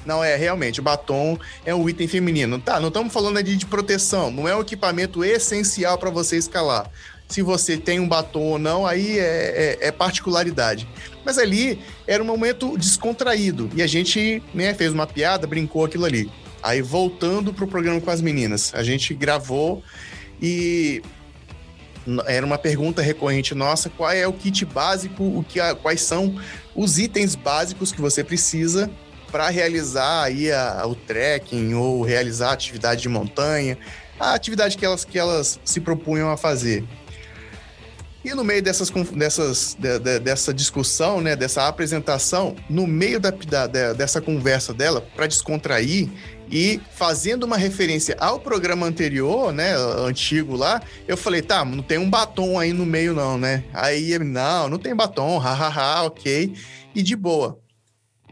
Não, é realmente, o batom é um item feminino. Tá, não estamos falando de, de proteção, não é um equipamento essencial para você escalar. Se você tem um batom ou não, aí é, é, é, particularidade. Mas ali era um momento descontraído e a gente né, fez uma piada, brincou aquilo ali. Aí voltando pro programa com as meninas, a gente gravou e era uma pergunta recorrente nossa, qual é o kit básico, o que, quais são os itens básicos que você precisa para realizar aí a, o trekking ou realizar atividade de montanha, a atividade que elas, que elas se propunham a fazer. E no meio dessas, dessas, de, de, dessa discussão, né, dessa apresentação, no meio da, da dessa conversa dela, para descontrair e fazendo uma referência ao programa anterior, né, antigo lá, eu falei, tá, não tem um batom aí no meio não, né? Aí, não, não tem batom, hahaha, ok, e de boa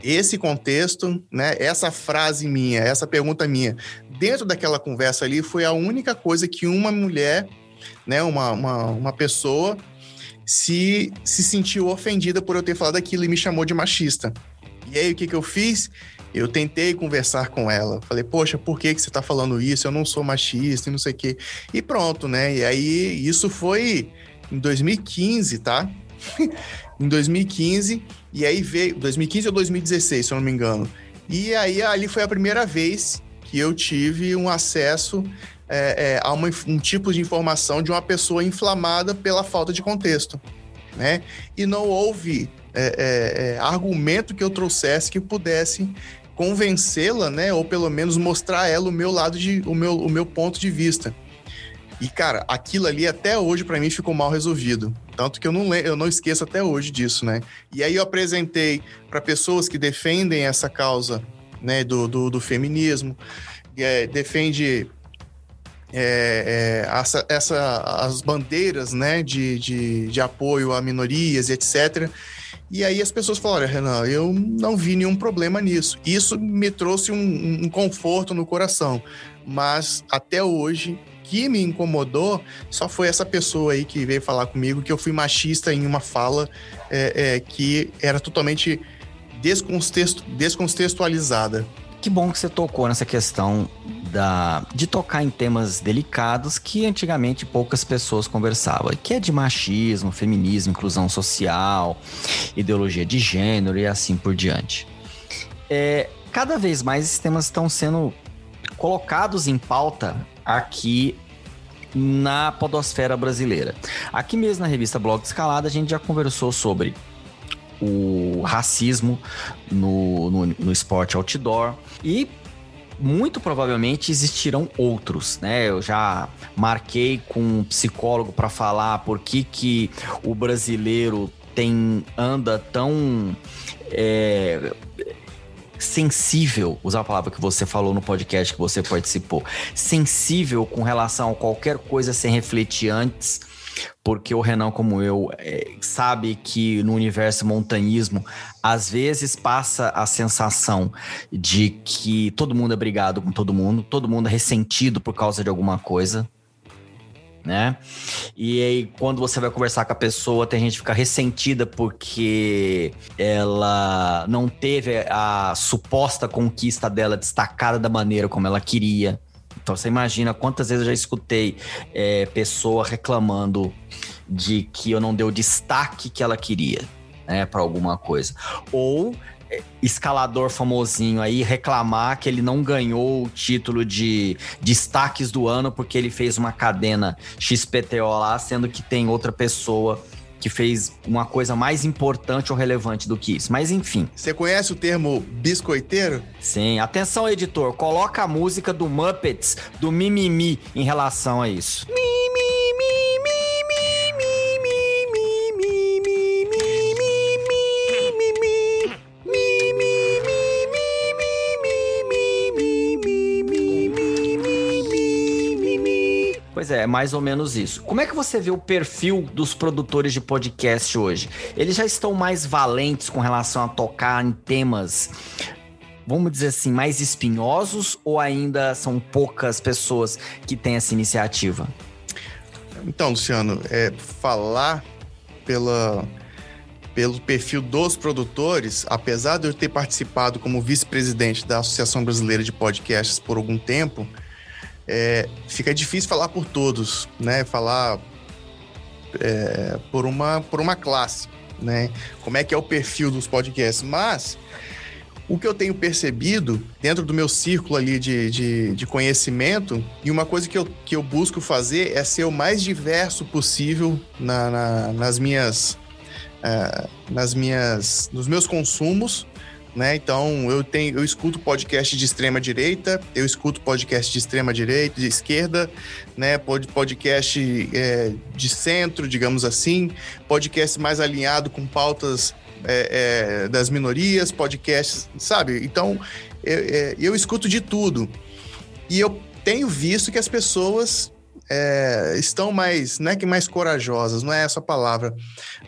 esse contexto, né, essa frase minha, essa pergunta minha, dentro daquela conversa ali, foi a única coisa que uma mulher, né, uma, uma, uma pessoa, se, se sentiu ofendida por eu ter falado aquilo e me chamou de machista. E aí, o que, que eu fiz? Eu tentei conversar com ela. Falei, poxa, por que, que você tá falando isso? Eu não sou machista e não sei o quê. E pronto, né? E aí, isso foi em 2015, tá? (laughs) em 2015, e aí veio 2015 ou 2016, se eu não me engano. E aí ali foi a primeira vez que eu tive um acesso é, é, a uma, um tipo de informação de uma pessoa inflamada pela falta de contexto, né? E não houve é, é, é argumento que eu trouxesse que pudesse convencê-la, né? Ou pelo menos mostrar a ela o meu lado de, o meu, o meu ponto de vista. E, cara, aquilo ali até hoje para mim ficou mal resolvido. Tanto que eu não, eu não esqueço até hoje disso, né? E aí eu apresentei para pessoas que defendem essa causa né, do, do, do feminismo, é, defende é, é, essa, essa, as bandeiras né, de, de, de apoio a minorias etc. E aí as pessoas falaram, Renan, eu não vi nenhum problema nisso. Isso me trouxe um, um conforto no coração. Mas até hoje, que me incomodou só foi essa pessoa aí que veio falar comigo que eu fui machista em uma fala é, é, que era totalmente descontextualizada. Que bom que você tocou nessa questão da, de tocar em temas delicados que antigamente poucas pessoas conversavam, que é de machismo, feminismo, inclusão social, ideologia de gênero e assim por diante. É, cada vez mais esses temas estão sendo colocados em pauta aqui na podosfera brasileira. Aqui mesmo na revista Blog Escalada a gente já conversou sobre o racismo no, no, no esporte outdoor e muito provavelmente existirão outros, né? Eu já marquei com um psicólogo para falar por que, que o brasileiro tem anda tão é, sensível, usar a palavra que você falou no podcast que você participou, sensível com relação a qualquer coisa sem refletir antes porque o Renan, como eu, é, sabe que no universo montanhismo, às vezes passa a sensação de que todo mundo é brigado com todo mundo, todo mundo é ressentido por causa de alguma coisa. Né? E aí, quando você vai conversar com a pessoa, tem gente que fica ressentida porque ela não teve a suposta conquista dela destacada da maneira como ela queria. Então você imagina quantas vezes eu já escutei é, pessoa reclamando de que eu não dei o destaque que ela queria, né, para alguma coisa. Ou escalador famosinho aí reclamar que ele não ganhou o título de destaques do ano porque ele fez uma cadena XPTO lá, sendo que tem outra pessoa que fez uma coisa mais importante ou relevante do que isso. Mas enfim. Você conhece o termo biscoiteiro? Sim. Atenção, editor. Coloca a música do Muppets, do Mimimi, em relação a isso. Pois é, é mais ou menos isso. Como é que você vê o perfil dos produtores de podcast hoje? Eles já estão mais valentes com relação a tocar em temas, vamos dizer assim, mais espinhosos ou ainda são poucas pessoas que têm essa iniciativa? Então, Luciano, é, falar pela, pelo perfil dos produtores, apesar de eu ter participado como vice-presidente da Associação Brasileira de Podcasts por algum tempo, é, fica difícil falar por todos, né? Falar é, por, uma, por uma classe, né? Como é que é o perfil dos podcasts. Mas o que eu tenho percebido dentro do meu círculo ali de, de, de, conhecimento, e uma coisa que eu, que eu busco fazer é ser o mais diverso possível na, na nas minhas. Uh, nas minhas nos meus consumos né? Então eu tenho, eu escuto podcast de extrema direita, eu escuto podcast de extrema direita, de esquerda, né? Podcast é, de centro, digamos assim, podcast mais alinhado com pautas é, é, das minorias, podcasts, sabe? Então eu, é, eu escuto de tudo e eu tenho visto que as pessoas é, estão mais, não é que mais corajosas, não é essa palavra,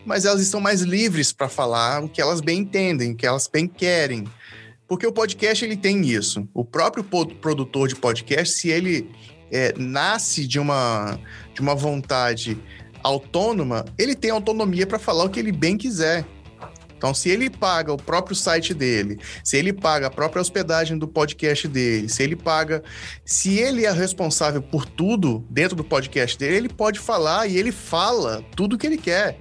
mas elas estão mais livres para falar o que elas bem entendem, o que elas bem querem. Porque o podcast ele tem isso. O próprio produtor de podcast, se ele é, nasce de uma, de uma vontade autônoma, ele tem autonomia para falar o que ele bem quiser. Então, se ele paga o próprio site dele, se ele paga a própria hospedagem do podcast dele, se ele paga. Se ele é responsável por tudo dentro do podcast dele, ele pode falar e ele fala tudo o que ele quer.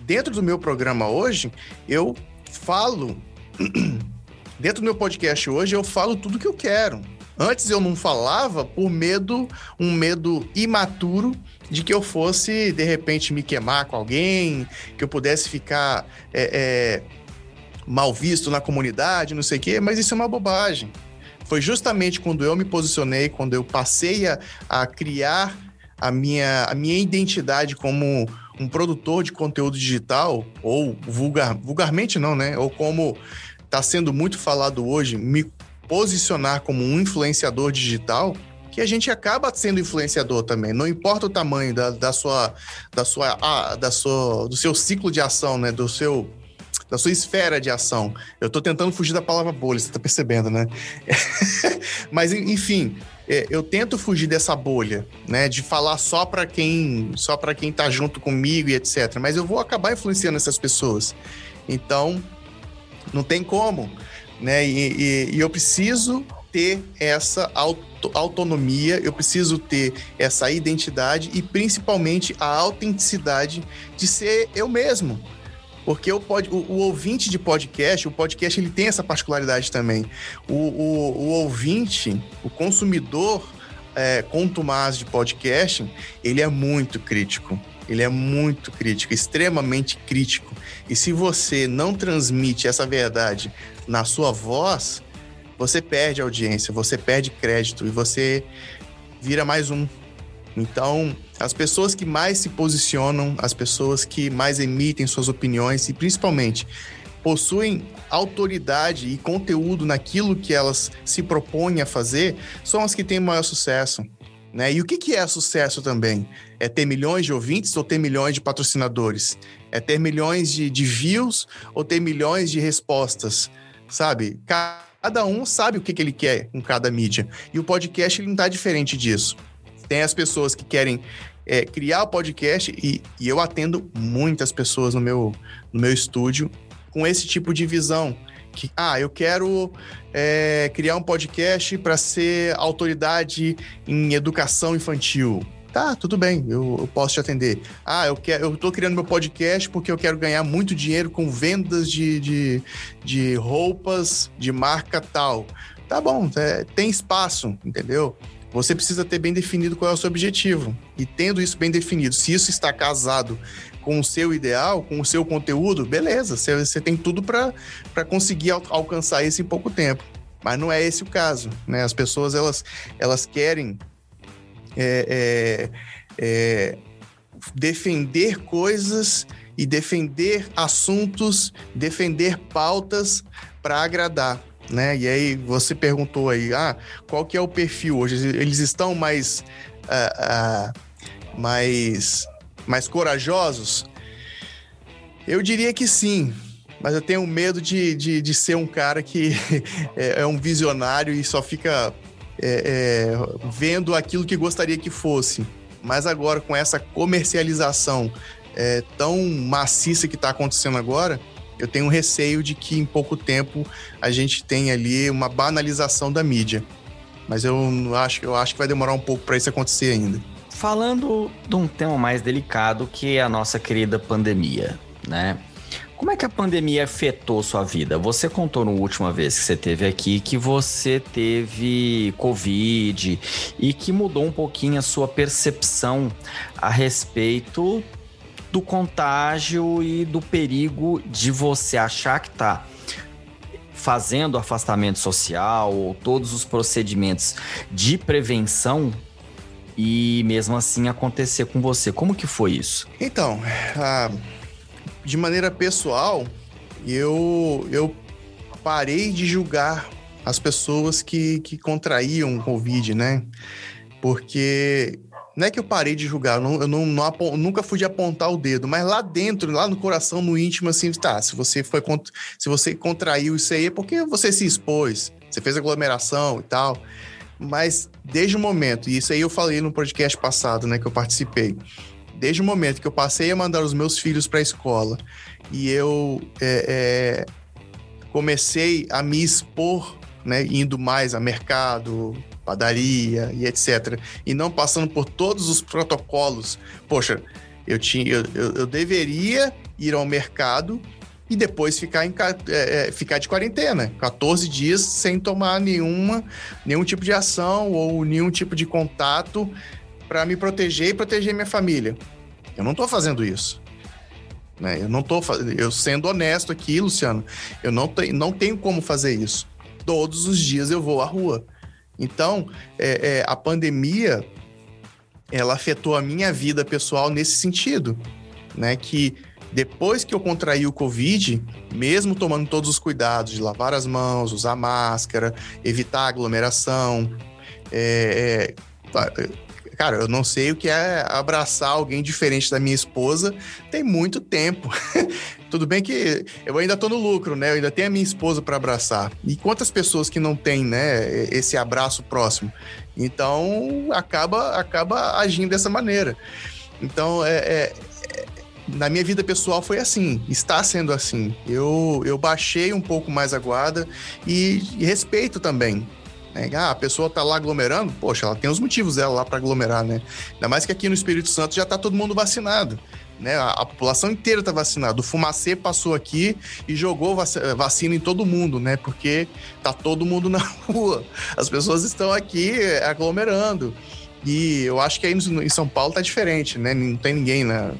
Dentro do meu programa hoje, eu falo. (clears throat) dentro do meu podcast hoje, eu falo tudo que eu quero. Antes eu não falava por medo, um medo imaturo de que eu fosse, de repente, me queimar com alguém, que eu pudesse ficar é, é, mal visto na comunidade, não sei o quê, mas isso é uma bobagem. Foi justamente quando eu me posicionei, quando eu passei a, a criar a minha, a minha identidade como um produtor de conteúdo digital, ou vulgar, vulgarmente não, né? Ou como está sendo muito falado hoje, me posicionar como um influenciador digital, que a gente acaba sendo influenciador também. Não importa o tamanho da, da sua, da sua, ah, da sua, do seu ciclo de ação, né? Do seu da sua esfera de ação. Eu tô tentando fugir da palavra bolha, você tá percebendo, né? (laughs) Mas enfim, é, eu tento fugir dessa bolha, né, de falar só para quem, só para quem tá junto comigo e etc. Mas eu vou acabar influenciando essas pessoas. Então, não tem como, né? E, e, e eu preciso ter essa auto, autonomia, eu preciso ter essa identidade e principalmente a autenticidade de ser eu mesmo. Porque o, pod, o, o, ouvinte de podcast, o podcast ele tem essa particularidade também. O, o, o ouvinte, o consumidor é, contumaz de podcast, ele é muito crítico. Ele é muito crítico, extremamente crítico. E se você não transmite essa verdade na sua voz, você perde audiência, você perde crédito e você vira mais um. Então, as pessoas que mais se posicionam, as pessoas que mais emitem suas opiniões e principalmente possuem autoridade e conteúdo naquilo que elas se propõem a fazer, são as que têm maior sucesso. Né? E o que, que é sucesso também? É ter milhões de ouvintes ou ter milhões de patrocinadores? É ter milhões de, de views ou ter milhões de respostas? Sabe? Cada um sabe o que, que ele quer com cada mídia. E o podcast ele não está diferente disso. Tem as pessoas que querem é, criar o podcast e, e, eu atendo muitas pessoas no meu, no meu estúdio com esse tipo de visão. Que, ah, eu quero é, criar um podcast para ser autoridade em educação infantil. Tá, tudo bem, eu, eu, posso te atender. Ah, eu quero, eu tô criando meu podcast porque eu quero ganhar muito dinheiro com vendas de, de, de roupas de marca tal. Tá bom, é, tem espaço, entendeu? Você precisa ter bem definido qual é o seu objetivo. E tendo isso bem definido, se isso está casado com o seu ideal, com o seu conteúdo, beleza, você, você tem tudo para conseguir al alcançar isso em pouco tempo. Mas não é esse o caso, né? As pessoas, elas, elas querem é, é, é, defender coisas e defender assuntos, defender pautas para agradar né? E aí você perguntou aí, ah, qual que é o perfil hoje? Eles estão mais, uh, uh, mais, mais corajosos? Eu diria que sim, mas eu tenho medo de, de, de ser um cara que (laughs) é, é, um visionário e só fica é, é, vendo aquilo que gostaria que fosse. Mas agora, com essa comercialização é, tão maciça que está acontecendo agora, eu tenho receio de que em pouco tempo a gente tenha ali uma banalização da mídia. Mas eu acho, eu acho que vai demorar um pouco para isso acontecer ainda. Falando de um tema mais delicado que é a nossa querida pandemia, né? Como é que a pandemia afetou sua vida? Você contou na última vez que você teve aqui que você teve Covid e que mudou um pouquinho a sua percepção a respeito do contágio e do perigo de você achar que está fazendo afastamento social ou todos os procedimentos de prevenção e mesmo assim acontecer com você. Como que foi isso? Então, de maneira pessoal, eu, eu parei de julgar as pessoas que, que contraíam Covid, né? Porque não é que eu parei de julgar, eu, não, eu não, não nunca fui de apontar o dedo, mas lá dentro, lá no coração, no íntimo, assim, tá, se você foi se você contraiu isso aí é porque você se expôs, você fez aglomeração e tal. Mas desde o momento, e isso aí eu falei no podcast passado, né, que eu participei, desde o momento que eu passei a mandar os meus filhos para a escola e eu é, é, comecei a me expor, né, indo mais a mercado, padaria e etc. E não passando por todos os protocolos. Poxa, eu, tinha, eu, eu, eu deveria ir ao mercado e depois ficar, em, é, é ficar de quarentena, 14 dias sem tomar nenhuma, nenhum tipo de ação ou nenhum tipo de contato para me proteger e proteger minha família. Eu não estou fazendo isso. Né? Eu não estou eu sendo honesto aqui, Luciano, eu não, te, não tenho como fazer isso. Todos os dias eu vou à rua. Então, é, é, a pandemia ela afetou a minha vida pessoal nesse sentido, né? Que depois que eu contraí o Covid, mesmo tomando todos os cuidados de lavar as mãos, usar máscara, evitar aglomeração, é, é, cara, eu não sei o que é abraçar alguém diferente da minha esposa tem muito tempo. (laughs) Tudo bem que eu ainda tô no lucro, né? Eu ainda tenho a minha esposa para abraçar. E quantas pessoas que não têm, né, esse abraço próximo? Então, acaba acaba agindo dessa maneira. Então, é, é, é na minha vida pessoal foi assim, está sendo assim. Eu, eu baixei um pouco mais a guarda e, e respeito também. Né? Ah, a pessoa tá lá aglomerando, poxa, ela tem os motivos dela lá para aglomerar, né? Ainda mais que aqui no Espírito Santo já tá todo mundo vacinado. Né? A, a população inteira está vacinada. O Fumacê passou aqui e jogou vac vacina em todo mundo, né? Porque tá todo mundo (laughs) na rua. As pessoas estão aqui aglomerando. E eu acho que aí no, em São Paulo tá diferente, né? Não tem ninguém né?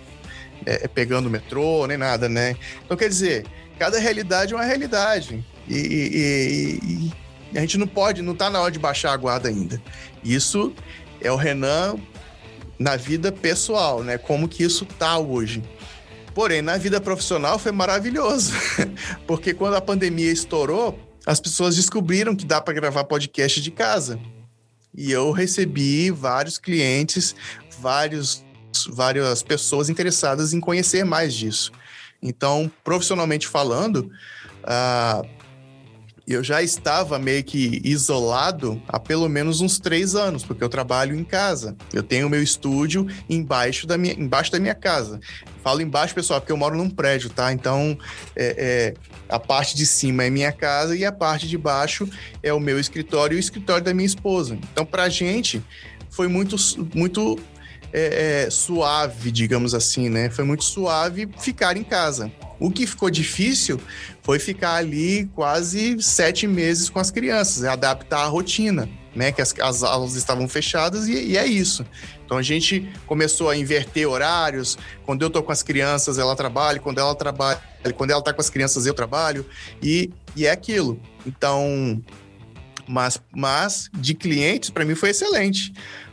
É, pegando metrô, nem nada, né? Então, quer dizer, cada realidade é uma realidade. E, e, e a gente não pode, não tá na hora de baixar a guarda ainda. Isso é o Renan na vida pessoal, né? Como que isso tá hoje. Porém, na vida profissional foi maravilhoso, (laughs) porque quando a pandemia estourou, as pessoas descobriram que dá para gravar podcast de casa. E eu recebi vários clientes, vários, várias pessoas interessadas em conhecer mais disso. Então, profissionalmente falando, uh, eu já estava meio que isolado há pelo menos uns três anos, porque eu trabalho em casa. Eu tenho meu estúdio embaixo da minha, embaixo da minha casa. Falo embaixo, pessoal, porque eu moro num prédio, tá? Então, é, é, a parte de cima é minha casa e a parte de baixo é o meu escritório e o escritório da minha esposa. Então, pra gente, foi muito, muito é, é, suave, digamos assim, né? Foi muito suave ficar em casa. O que ficou difícil foi ficar ali quase sete meses com as crianças, adaptar a rotina, né? Que as, as aulas estavam fechadas e, e, é isso. Então a gente começou a inverter horários. Quando eu tô com as crianças, ela trabalha. Quando ela trabalha, quando ela tá com as crianças, eu trabalho. E, e é aquilo. Então, mas, mas de clientes, para mim foi excelente.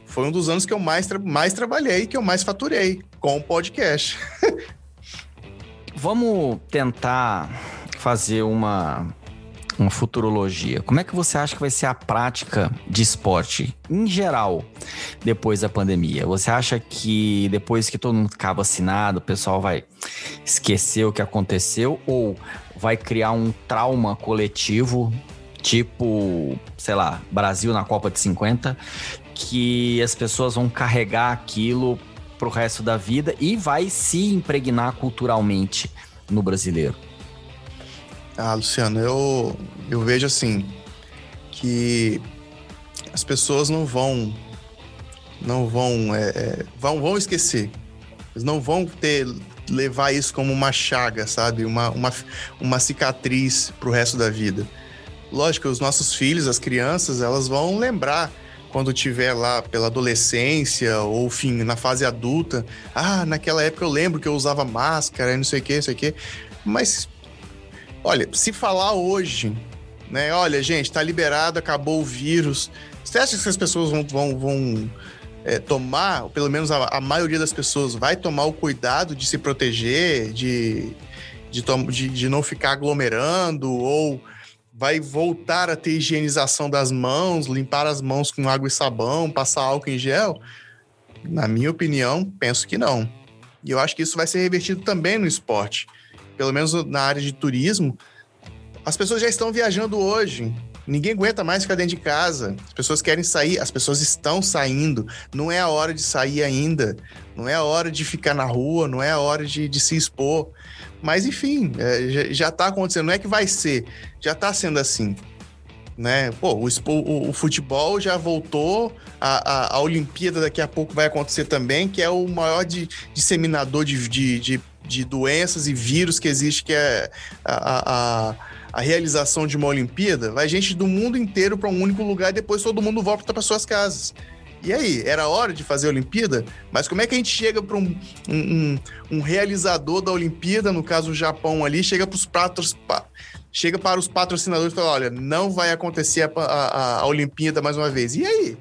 Foi um dos anos que eu mais, tra mais trabalhei, que eu mais faturei com o podcast. (laughs) Vamos tentar fazer uma, uma futurologia. Como é que você acha que vai ser a prática de esporte em geral depois da pandemia? Você acha que depois que todo mundo ficar vacinado, o pessoal vai esquecer o que aconteceu ou vai criar um trauma coletivo, tipo, sei lá, Brasil na Copa de 50, que as pessoas vão carregar aquilo pro resto da vida e vai se impregnar culturalmente no brasileiro? Ah, Luciano, eu, eu vejo assim que as pessoas não vão não vão é, é, vão, vão esquecer. Eles não vão ter levar isso como uma chaga, sabe? Uma, uma, uma cicatriz pro resto da vida. Lógico, os nossos filhos, as crianças, elas vão lembrar quando tiver lá pela adolescência ou, enfim, na fase adulta. Ah, naquela época eu lembro que eu usava máscara e não sei o que, não sei o que. Mas, olha, se falar hoje, né? Olha, gente, tá liberado, acabou o vírus. Você acha que as pessoas vão, vão, vão é, tomar, ou pelo menos a, a, maioria das pessoas vai tomar o cuidado de se proteger, de, de, de, de não ficar aglomerando ou vai voltar a ter higienização das mãos, limpar as mãos com água e sabão, passar álcool em gel? Na minha opinião, penso que não. E eu acho que isso vai ser revertido também no esporte. Pelo menos na área de turismo, as pessoas já estão viajando hoje. Ninguém aguenta mais ficar dentro de casa. As pessoas querem sair, as pessoas estão saindo. Não é a hora de sair ainda. Não é a hora de ficar na rua, não é a hora de, de se expor. Mas, enfim, é, já está acontecendo. Não é que vai ser, já está sendo assim. Né? Pô, o, o, o futebol já voltou, a, a, a, Olimpíada daqui a pouco vai acontecer também, que é o maior de, disseminador de, de, de, de doenças e vírus que existe, que é a, a, a realização de uma Olimpíada. Vai gente do mundo inteiro para um único lugar e depois todo mundo volta para suas casas. E aí, era hora de fazer a Olimpíada? Mas como é que a gente chega para um, um, um, realizador da Olimpíada, no caso o Japão ali, chega para os patros, chega para os patrocinadores e fala: olha, não vai acontecer a, a, a, Olimpíada mais uma vez. E aí?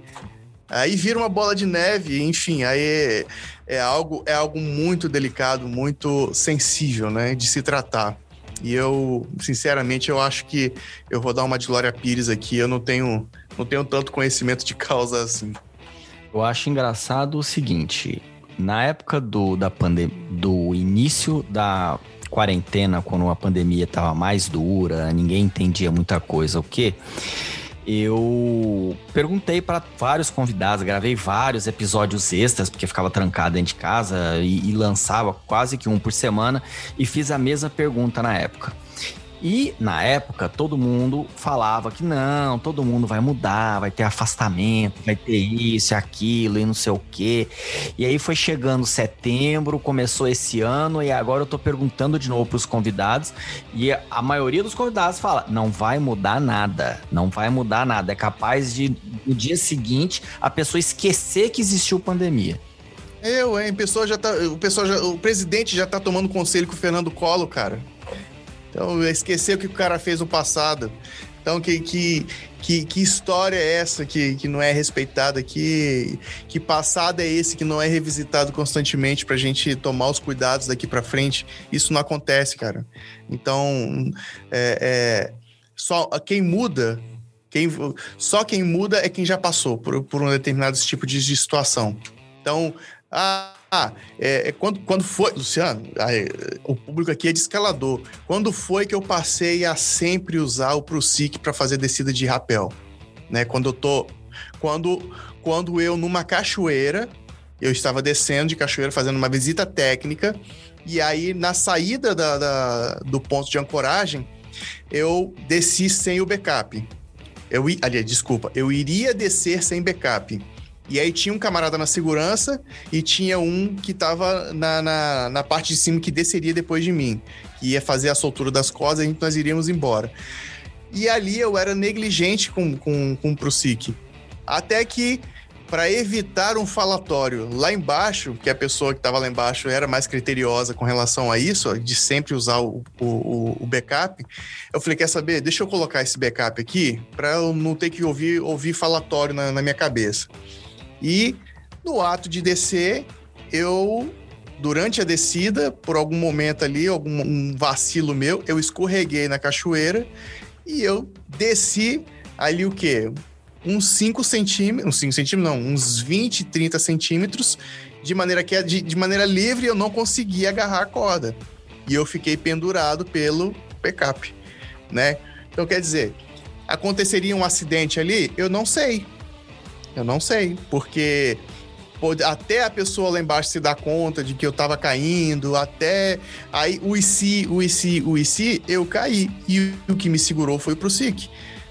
Aí vira uma bola de neve, enfim, aí é, é, algo, é algo muito delicado, muito sensível, né, de se tratar. E eu, sinceramente, eu acho que eu vou dar uma de Glória Pires aqui, eu não tenho, não tenho tanto conhecimento de causa assim. Eu acho engraçado o seguinte: na época do, da pandem do início da quarentena, quando a pandemia estava mais dura, ninguém entendia muita coisa, o quê? eu perguntei para vários convidados, gravei vários episódios extras, porque ficava trancado dentro de casa e, e, lançava quase que um por semana, e fiz a mesma pergunta na época. E na época todo mundo falava que não, todo mundo vai mudar, vai ter afastamento, vai ter isso aquilo e não sei o quê. E aí foi chegando setembro, começou esse ano e agora eu tô perguntando de novo pros convidados e a maioria dos convidados fala: "Não vai mudar nada, não vai mudar nada, é capaz de no dia seguinte a pessoa esquecer que existiu pandemia". Eu, hein? Pessoa já tá, o, pessoal já, o presidente já tá tomando conselho com o Fernando Collor, cara. Então, esquecer o que o cara fez no passado. Então, que, que, que, que, história é essa que, que não é respeitada? Que, que passado é esse que não é revisitado constantemente para a gente tomar os cuidados daqui para frente? Isso não acontece, cara. Então, é, é, só quem muda, quem, só quem muda é quem já passou por, por um determinado tipo de, de situação. Então, ah, ah, é, é, quando, quando foi, Luciano, o público aqui é de escalador. Quando foi que eu passei a sempre usar o ProSic para fazer descida de rapel? Né? Quando eu tô. Quando, quando eu, numa cachoeira, eu estava descendo de cachoeira, fazendo uma visita técnica, e aí na saída da, da do ponto de ancoragem, eu desci sem o backup. Eu, aliás, desculpa, eu iria descer sem backup. E aí tinha um camarada na segurança e tinha um que tava na, na, na, parte de cima que desceria depois de mim. Que ia fazer a soltura das cordas e nós iríamos embora. E ali eu era negligente com, com, com o ProSIC. Até que, para evitar um falatório lá embaixo, que a pessoa que estava lá embaixo era mais criteriosa com relação a isso, de sempre usar o, o, o backup, eu falei: quer saber? Deixa eu colocar esse backup aqui para eu não ter que ouvir, ouvir falatório na, na minha cabeça. E no ato de descer, eu durante a descida, por algum momento ali, algum um vacilo meu, eu escorreguei na cachoeira e eu desci ali o quê? Uns 5 centímetros, uns 5 centímetros, não, uns 20, 30 centímetros, de maneira que de, de maneira livre eu não conseguia agarrar a corda. E eu fiquei pendurado pelo backup, né? Então quer dizer, aconteceria um acidente ali? Eu não sei. Eu não sei, porque até a pessoa lá embaixo se dar conta de que eu tava caindo, até aí o IC, o IC, o IC, eu caí. E o que me segurou foi o SIC.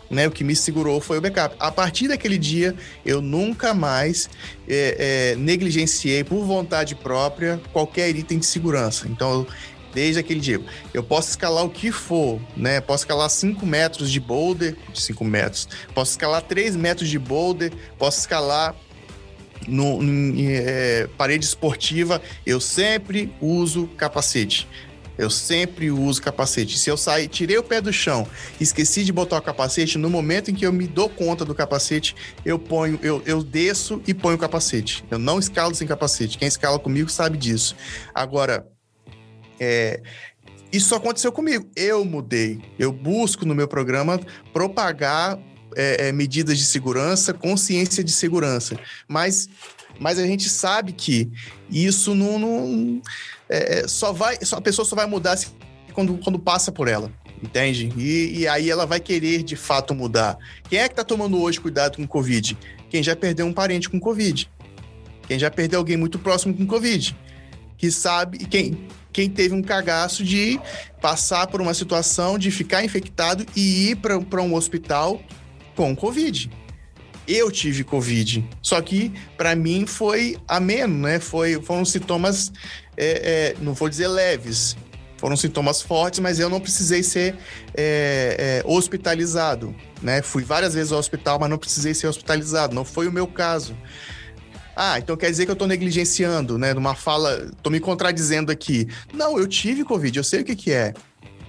Né, o que me segurou foi o backup. A partir daquele dia, eu nunca mais é, é, negligenciei por vontade própria qualquer item de segurança. Então, desde aquele dia. Eu posso escalar o que for, né? Posso escalar 5 metros de boulder, 5 metros. Posso escalar 3 metros de boulder, posso escalar no, em, é, parede esportiva. Eu sempre uso capacete. Eu sempre uso capacete. Se eu sair, tirei o pé do chão, esqueci de botar o capacete, no momento em que eu me dou conta do capacete, eu ponho, eu, eu desço e ponho o capacete. Eu não escalo sem capacete. Quem escala comigo sabe disso. Agora, é, isso aconteceu comigo. Eu mudei. Eu busco no meu programa propagar é, é, medidas de segurança, consciência de segurança. Mas, mas a gente sabe que isso não. não é, é só vai. Só, a pessoa só vai mudar quando, quando passa por ela. Entende? E, e, aí ela vai querer de fato mudar. Quem é que tá tomando hoje cuidado com Covid? Quem já perdeu um parente com Covid. Quem já perdeu alguém muito próximo com Covid. Que sabe. Quem, quem teve um cagaço de passar por uma situação de ficar infectado e ir para um hospital com Covid. Eu tive Covid, só que para mim foi ameno, né? Foi, foram sintomas, é, é, não vou dizer leves, foram sintomas fortes, mas eu não precisei ser é, é, hospitalizado, né? Fui várias vezes ao hospital, mas não precisei ser hospitalizado, não foi o meu caso. Ah, então quer dizer que eu estou negligenciando, né? Numa fala, estou me contradizendo aqui. Não, eu tive Covid, eu sei o que, que é.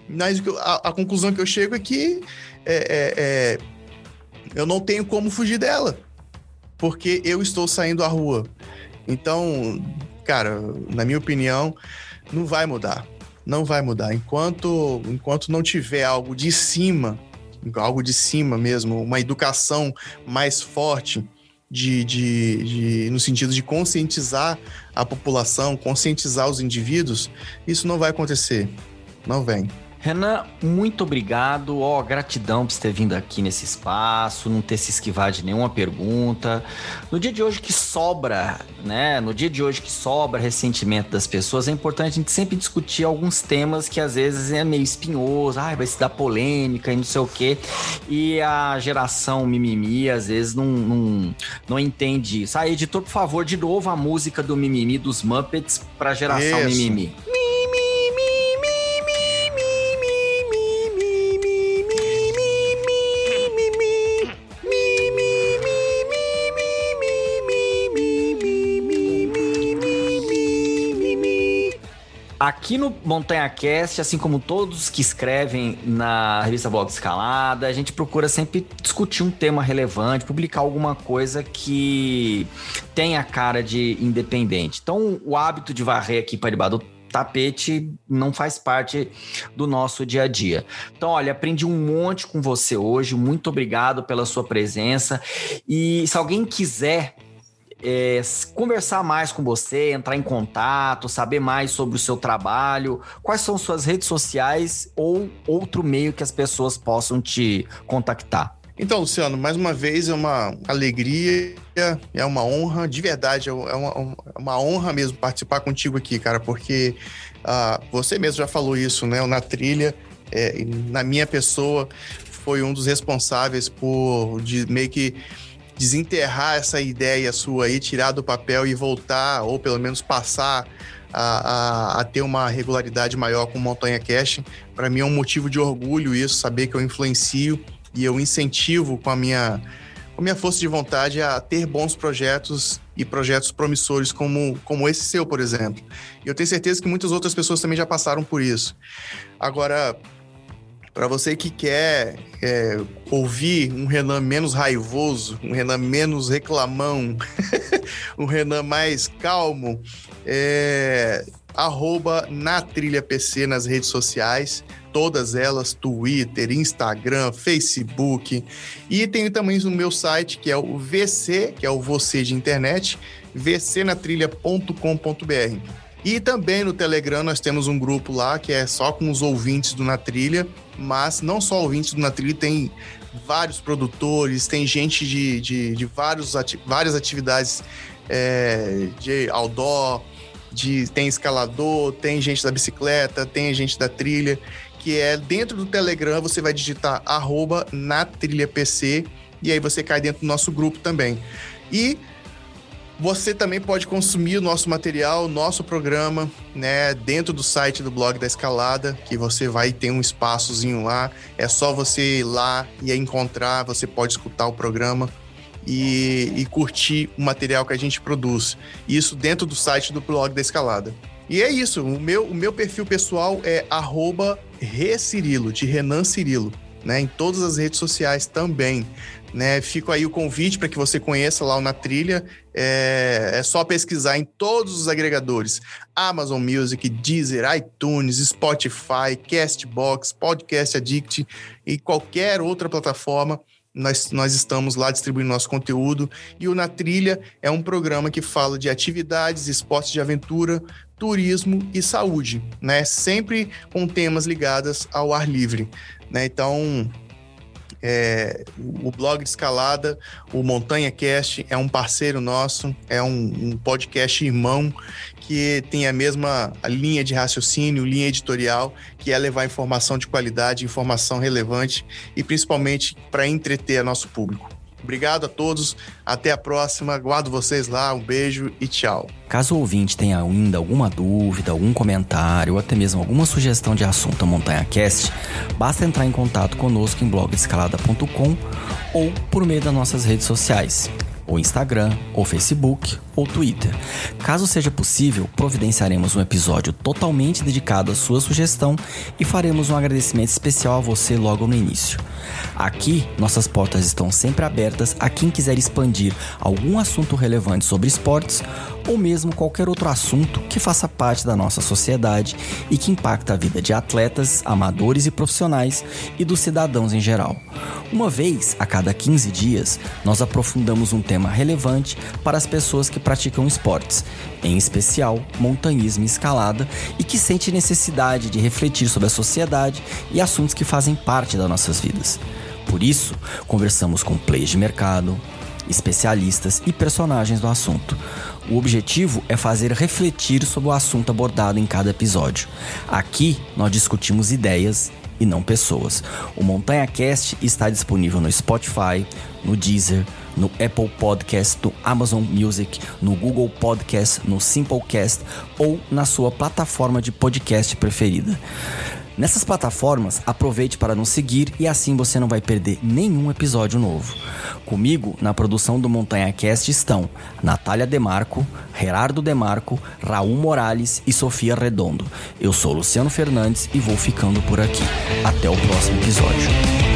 Mas a, a conclusão que eu chego é que é, é, é, eu não tenho como fugir dela. Porque eu estou saindo à rua. Então, cara, na minha opinião, não vai mudar. Não vai mudar. Enquanto, enquanto não tiver algo de cima, algo de cima mesmo, uma educação mais forte de, de, de, no sentido de conscientizar a população, conscientizar os indivíduos, isso não vai acontecer. Não vem. Renan, muito obrigado. Ó, oh, gratidão por você ter vindo aqui nesse espaço, não ter se esquivado de nenhuma pergunta. No dia de hoje que sobra, né? No dia de hoje que sobra ressentimento das pessoas, é importante a gente sempre discutir alguns temas que às vezes é meio espinhoso, ai, vai se dar polêmica e não sei o quê. E a geração mimimi às vezes não, não, não entende isso. Ah, editor, por favor, de novo a música do mimimi dos Muppets pra geração isso. mimimi. Aqui no Montanha Cast, assim como todos que escrevem na revista Blog Escalada, a gente procura sempre discutir um tema relevante, publicar alguma coisa que tenha cara de independente. Então, o hábito de varrer aqui para debaixo do tapete não faz parte do nosso dia a dia. Então, olha, aprendi um monte com você hoje. Muito obrigado pela sua presença. E se alguém quiser é, conversar mais com você, entrar em contato, saber mais sobre o seu trabalho, quais são suas redes sociais ou outro meio que as pessoas possam te contactar? Então, Luciano, mais uma vez é uma alegria, é uma honra, de verdade, é uma, é uma honra mesmo participar contigo aqui, cara, porque uh, você mesmo já falou isso, né? Na trilha, é, na minha pessoa, foi um dos responsáveis por de meio que desenterrar essa ideia sua aí, tirar do papel e voltar, ou pelo menos passar a, a, a ter uma regularidade maior com Montanha Cash. Para mim é um motivo de orgulho isso, saber que eu influencio e eu incentivo com a minha, com a minha força de vontade a ter bons projetos e projetos promissores como, como esse seu, por exemplo. E eu tenho certeza que muitas outras pessoas também já passaram por isso. Agora, para você que quer é, ouvir um Renan menos raivoso, um Renan menos reclamão, (laughs) um Renan mais calmo, é, arroba na Trilha PC nas redes sociais, todas elas, Twitter, Instagram, Facebook. E tem também o meu site, que é o VC, que é o Você de Internet, vcnatrilha.com.br. E também no Telegram nós temos um grupo lá que é só com os ouvintes do Na Trilha, mas não só ouvintes do Na Trilha, tem vários produtores, tem gente de, de, de vários ati várias atividades é, de outdoor, de, tem escalador, tem gente da bicicleta, tem gente da trilha, que é dentro do Telegram você vai digitar arroba na trilha PC e aí você cai dentro do nosso grupo também. E você também pode consumir o nosso material, nosso programa, né, dentro do site do blog da Escalada, que você vai ter um espaçozinho lá. É só você ir lá e encontrar, você pode escutar o programa e, e curtir o material que a gente produz. Isso dentro do site do blog da Escalada. E é isso, o meu, o meu perfil pessoal é Recirilo, de Renan Cirilo, né, em todas as redes sociais também. Né, fico aí o convite para que você conheça lá o Na Trilha. É, é, só pesquisar em todos os agregadores: Amazon Music, Deezer, iTunes, Spotify, Castbox, Podcast Addict e qualquer outra plataforma. Nós, nós estamos lá distribuindo nosso conteúdo. E o Na Trilha é um programa que fala de atividades, esportes de aventura, turismo e saúde, né? Sempre com temas ligados ao ar livre, né? Então, é, o blog de escalada, o Montanha Cast, é um parceiro nosso, é um, um podcast irmão que tem a mesma linha de raciocínio, linha editorial, que é levar informação de qualidade, informação relevante e principalmente para entreter nosso público. Obrigado a todos, até a próxima, aguardo vocês lá, um beijo e tchau. Caso o ouvinte tenha ainda alguma dúvida, algum comentário ou até mesmo alguma sugestão de assunto Montanha Cast, basta entrar em contato conosco em blogdescalada.com ou por meio das nossas redes sociais ou Instagram, ou Facebook, ou Twitter. Caso seja possível, providenciaremos um episódio totalmente dedicado à sua sugestão e faremos um agradecimento especial a você logo no início. Aqui, nossas portas estão sempre abertas a quem quiser expandir algum assunto relevante sobre esportes ou mesmo qualquer outro assunto que faça parte da nossa sociedade e que impacta a vida de atletas, amadores e profissionais e dos cidadãos em geral. Uma vez a cada 15 dias, nós aprofundamos um tema relevante para as pessoas que praticam esportes, em especial montanhismo e escalada, e que sente necessidade de refletir sobre a sociedade e assuntos que fazem parte das nossas vidas. Por isso, conversamos com players de mercado, especialistas e personagens do assunto. O objetivo é fazer refletir sobre o assunto abordado em cada episódio. Aqui nós discutimos ideias e não pessoas. O Montanha Cast está disponível no Spotify, no Deezer, no Apple Podcast, no Amazon Music, no Google Podcast, no Simplecast ou na sua plataforma de podcast preferida. Nessas plataformas, aproveite para nos seguir e assim você não vai perder nenhum episódio novo. Comigo, na produção do Montanha Cast estão Natália Demarco, Gerardo Demarco, Raul Morales e Sofia Redondo. Eu sou Luciano Fernandes e vou ficando por aqui. Até o próximo episódio.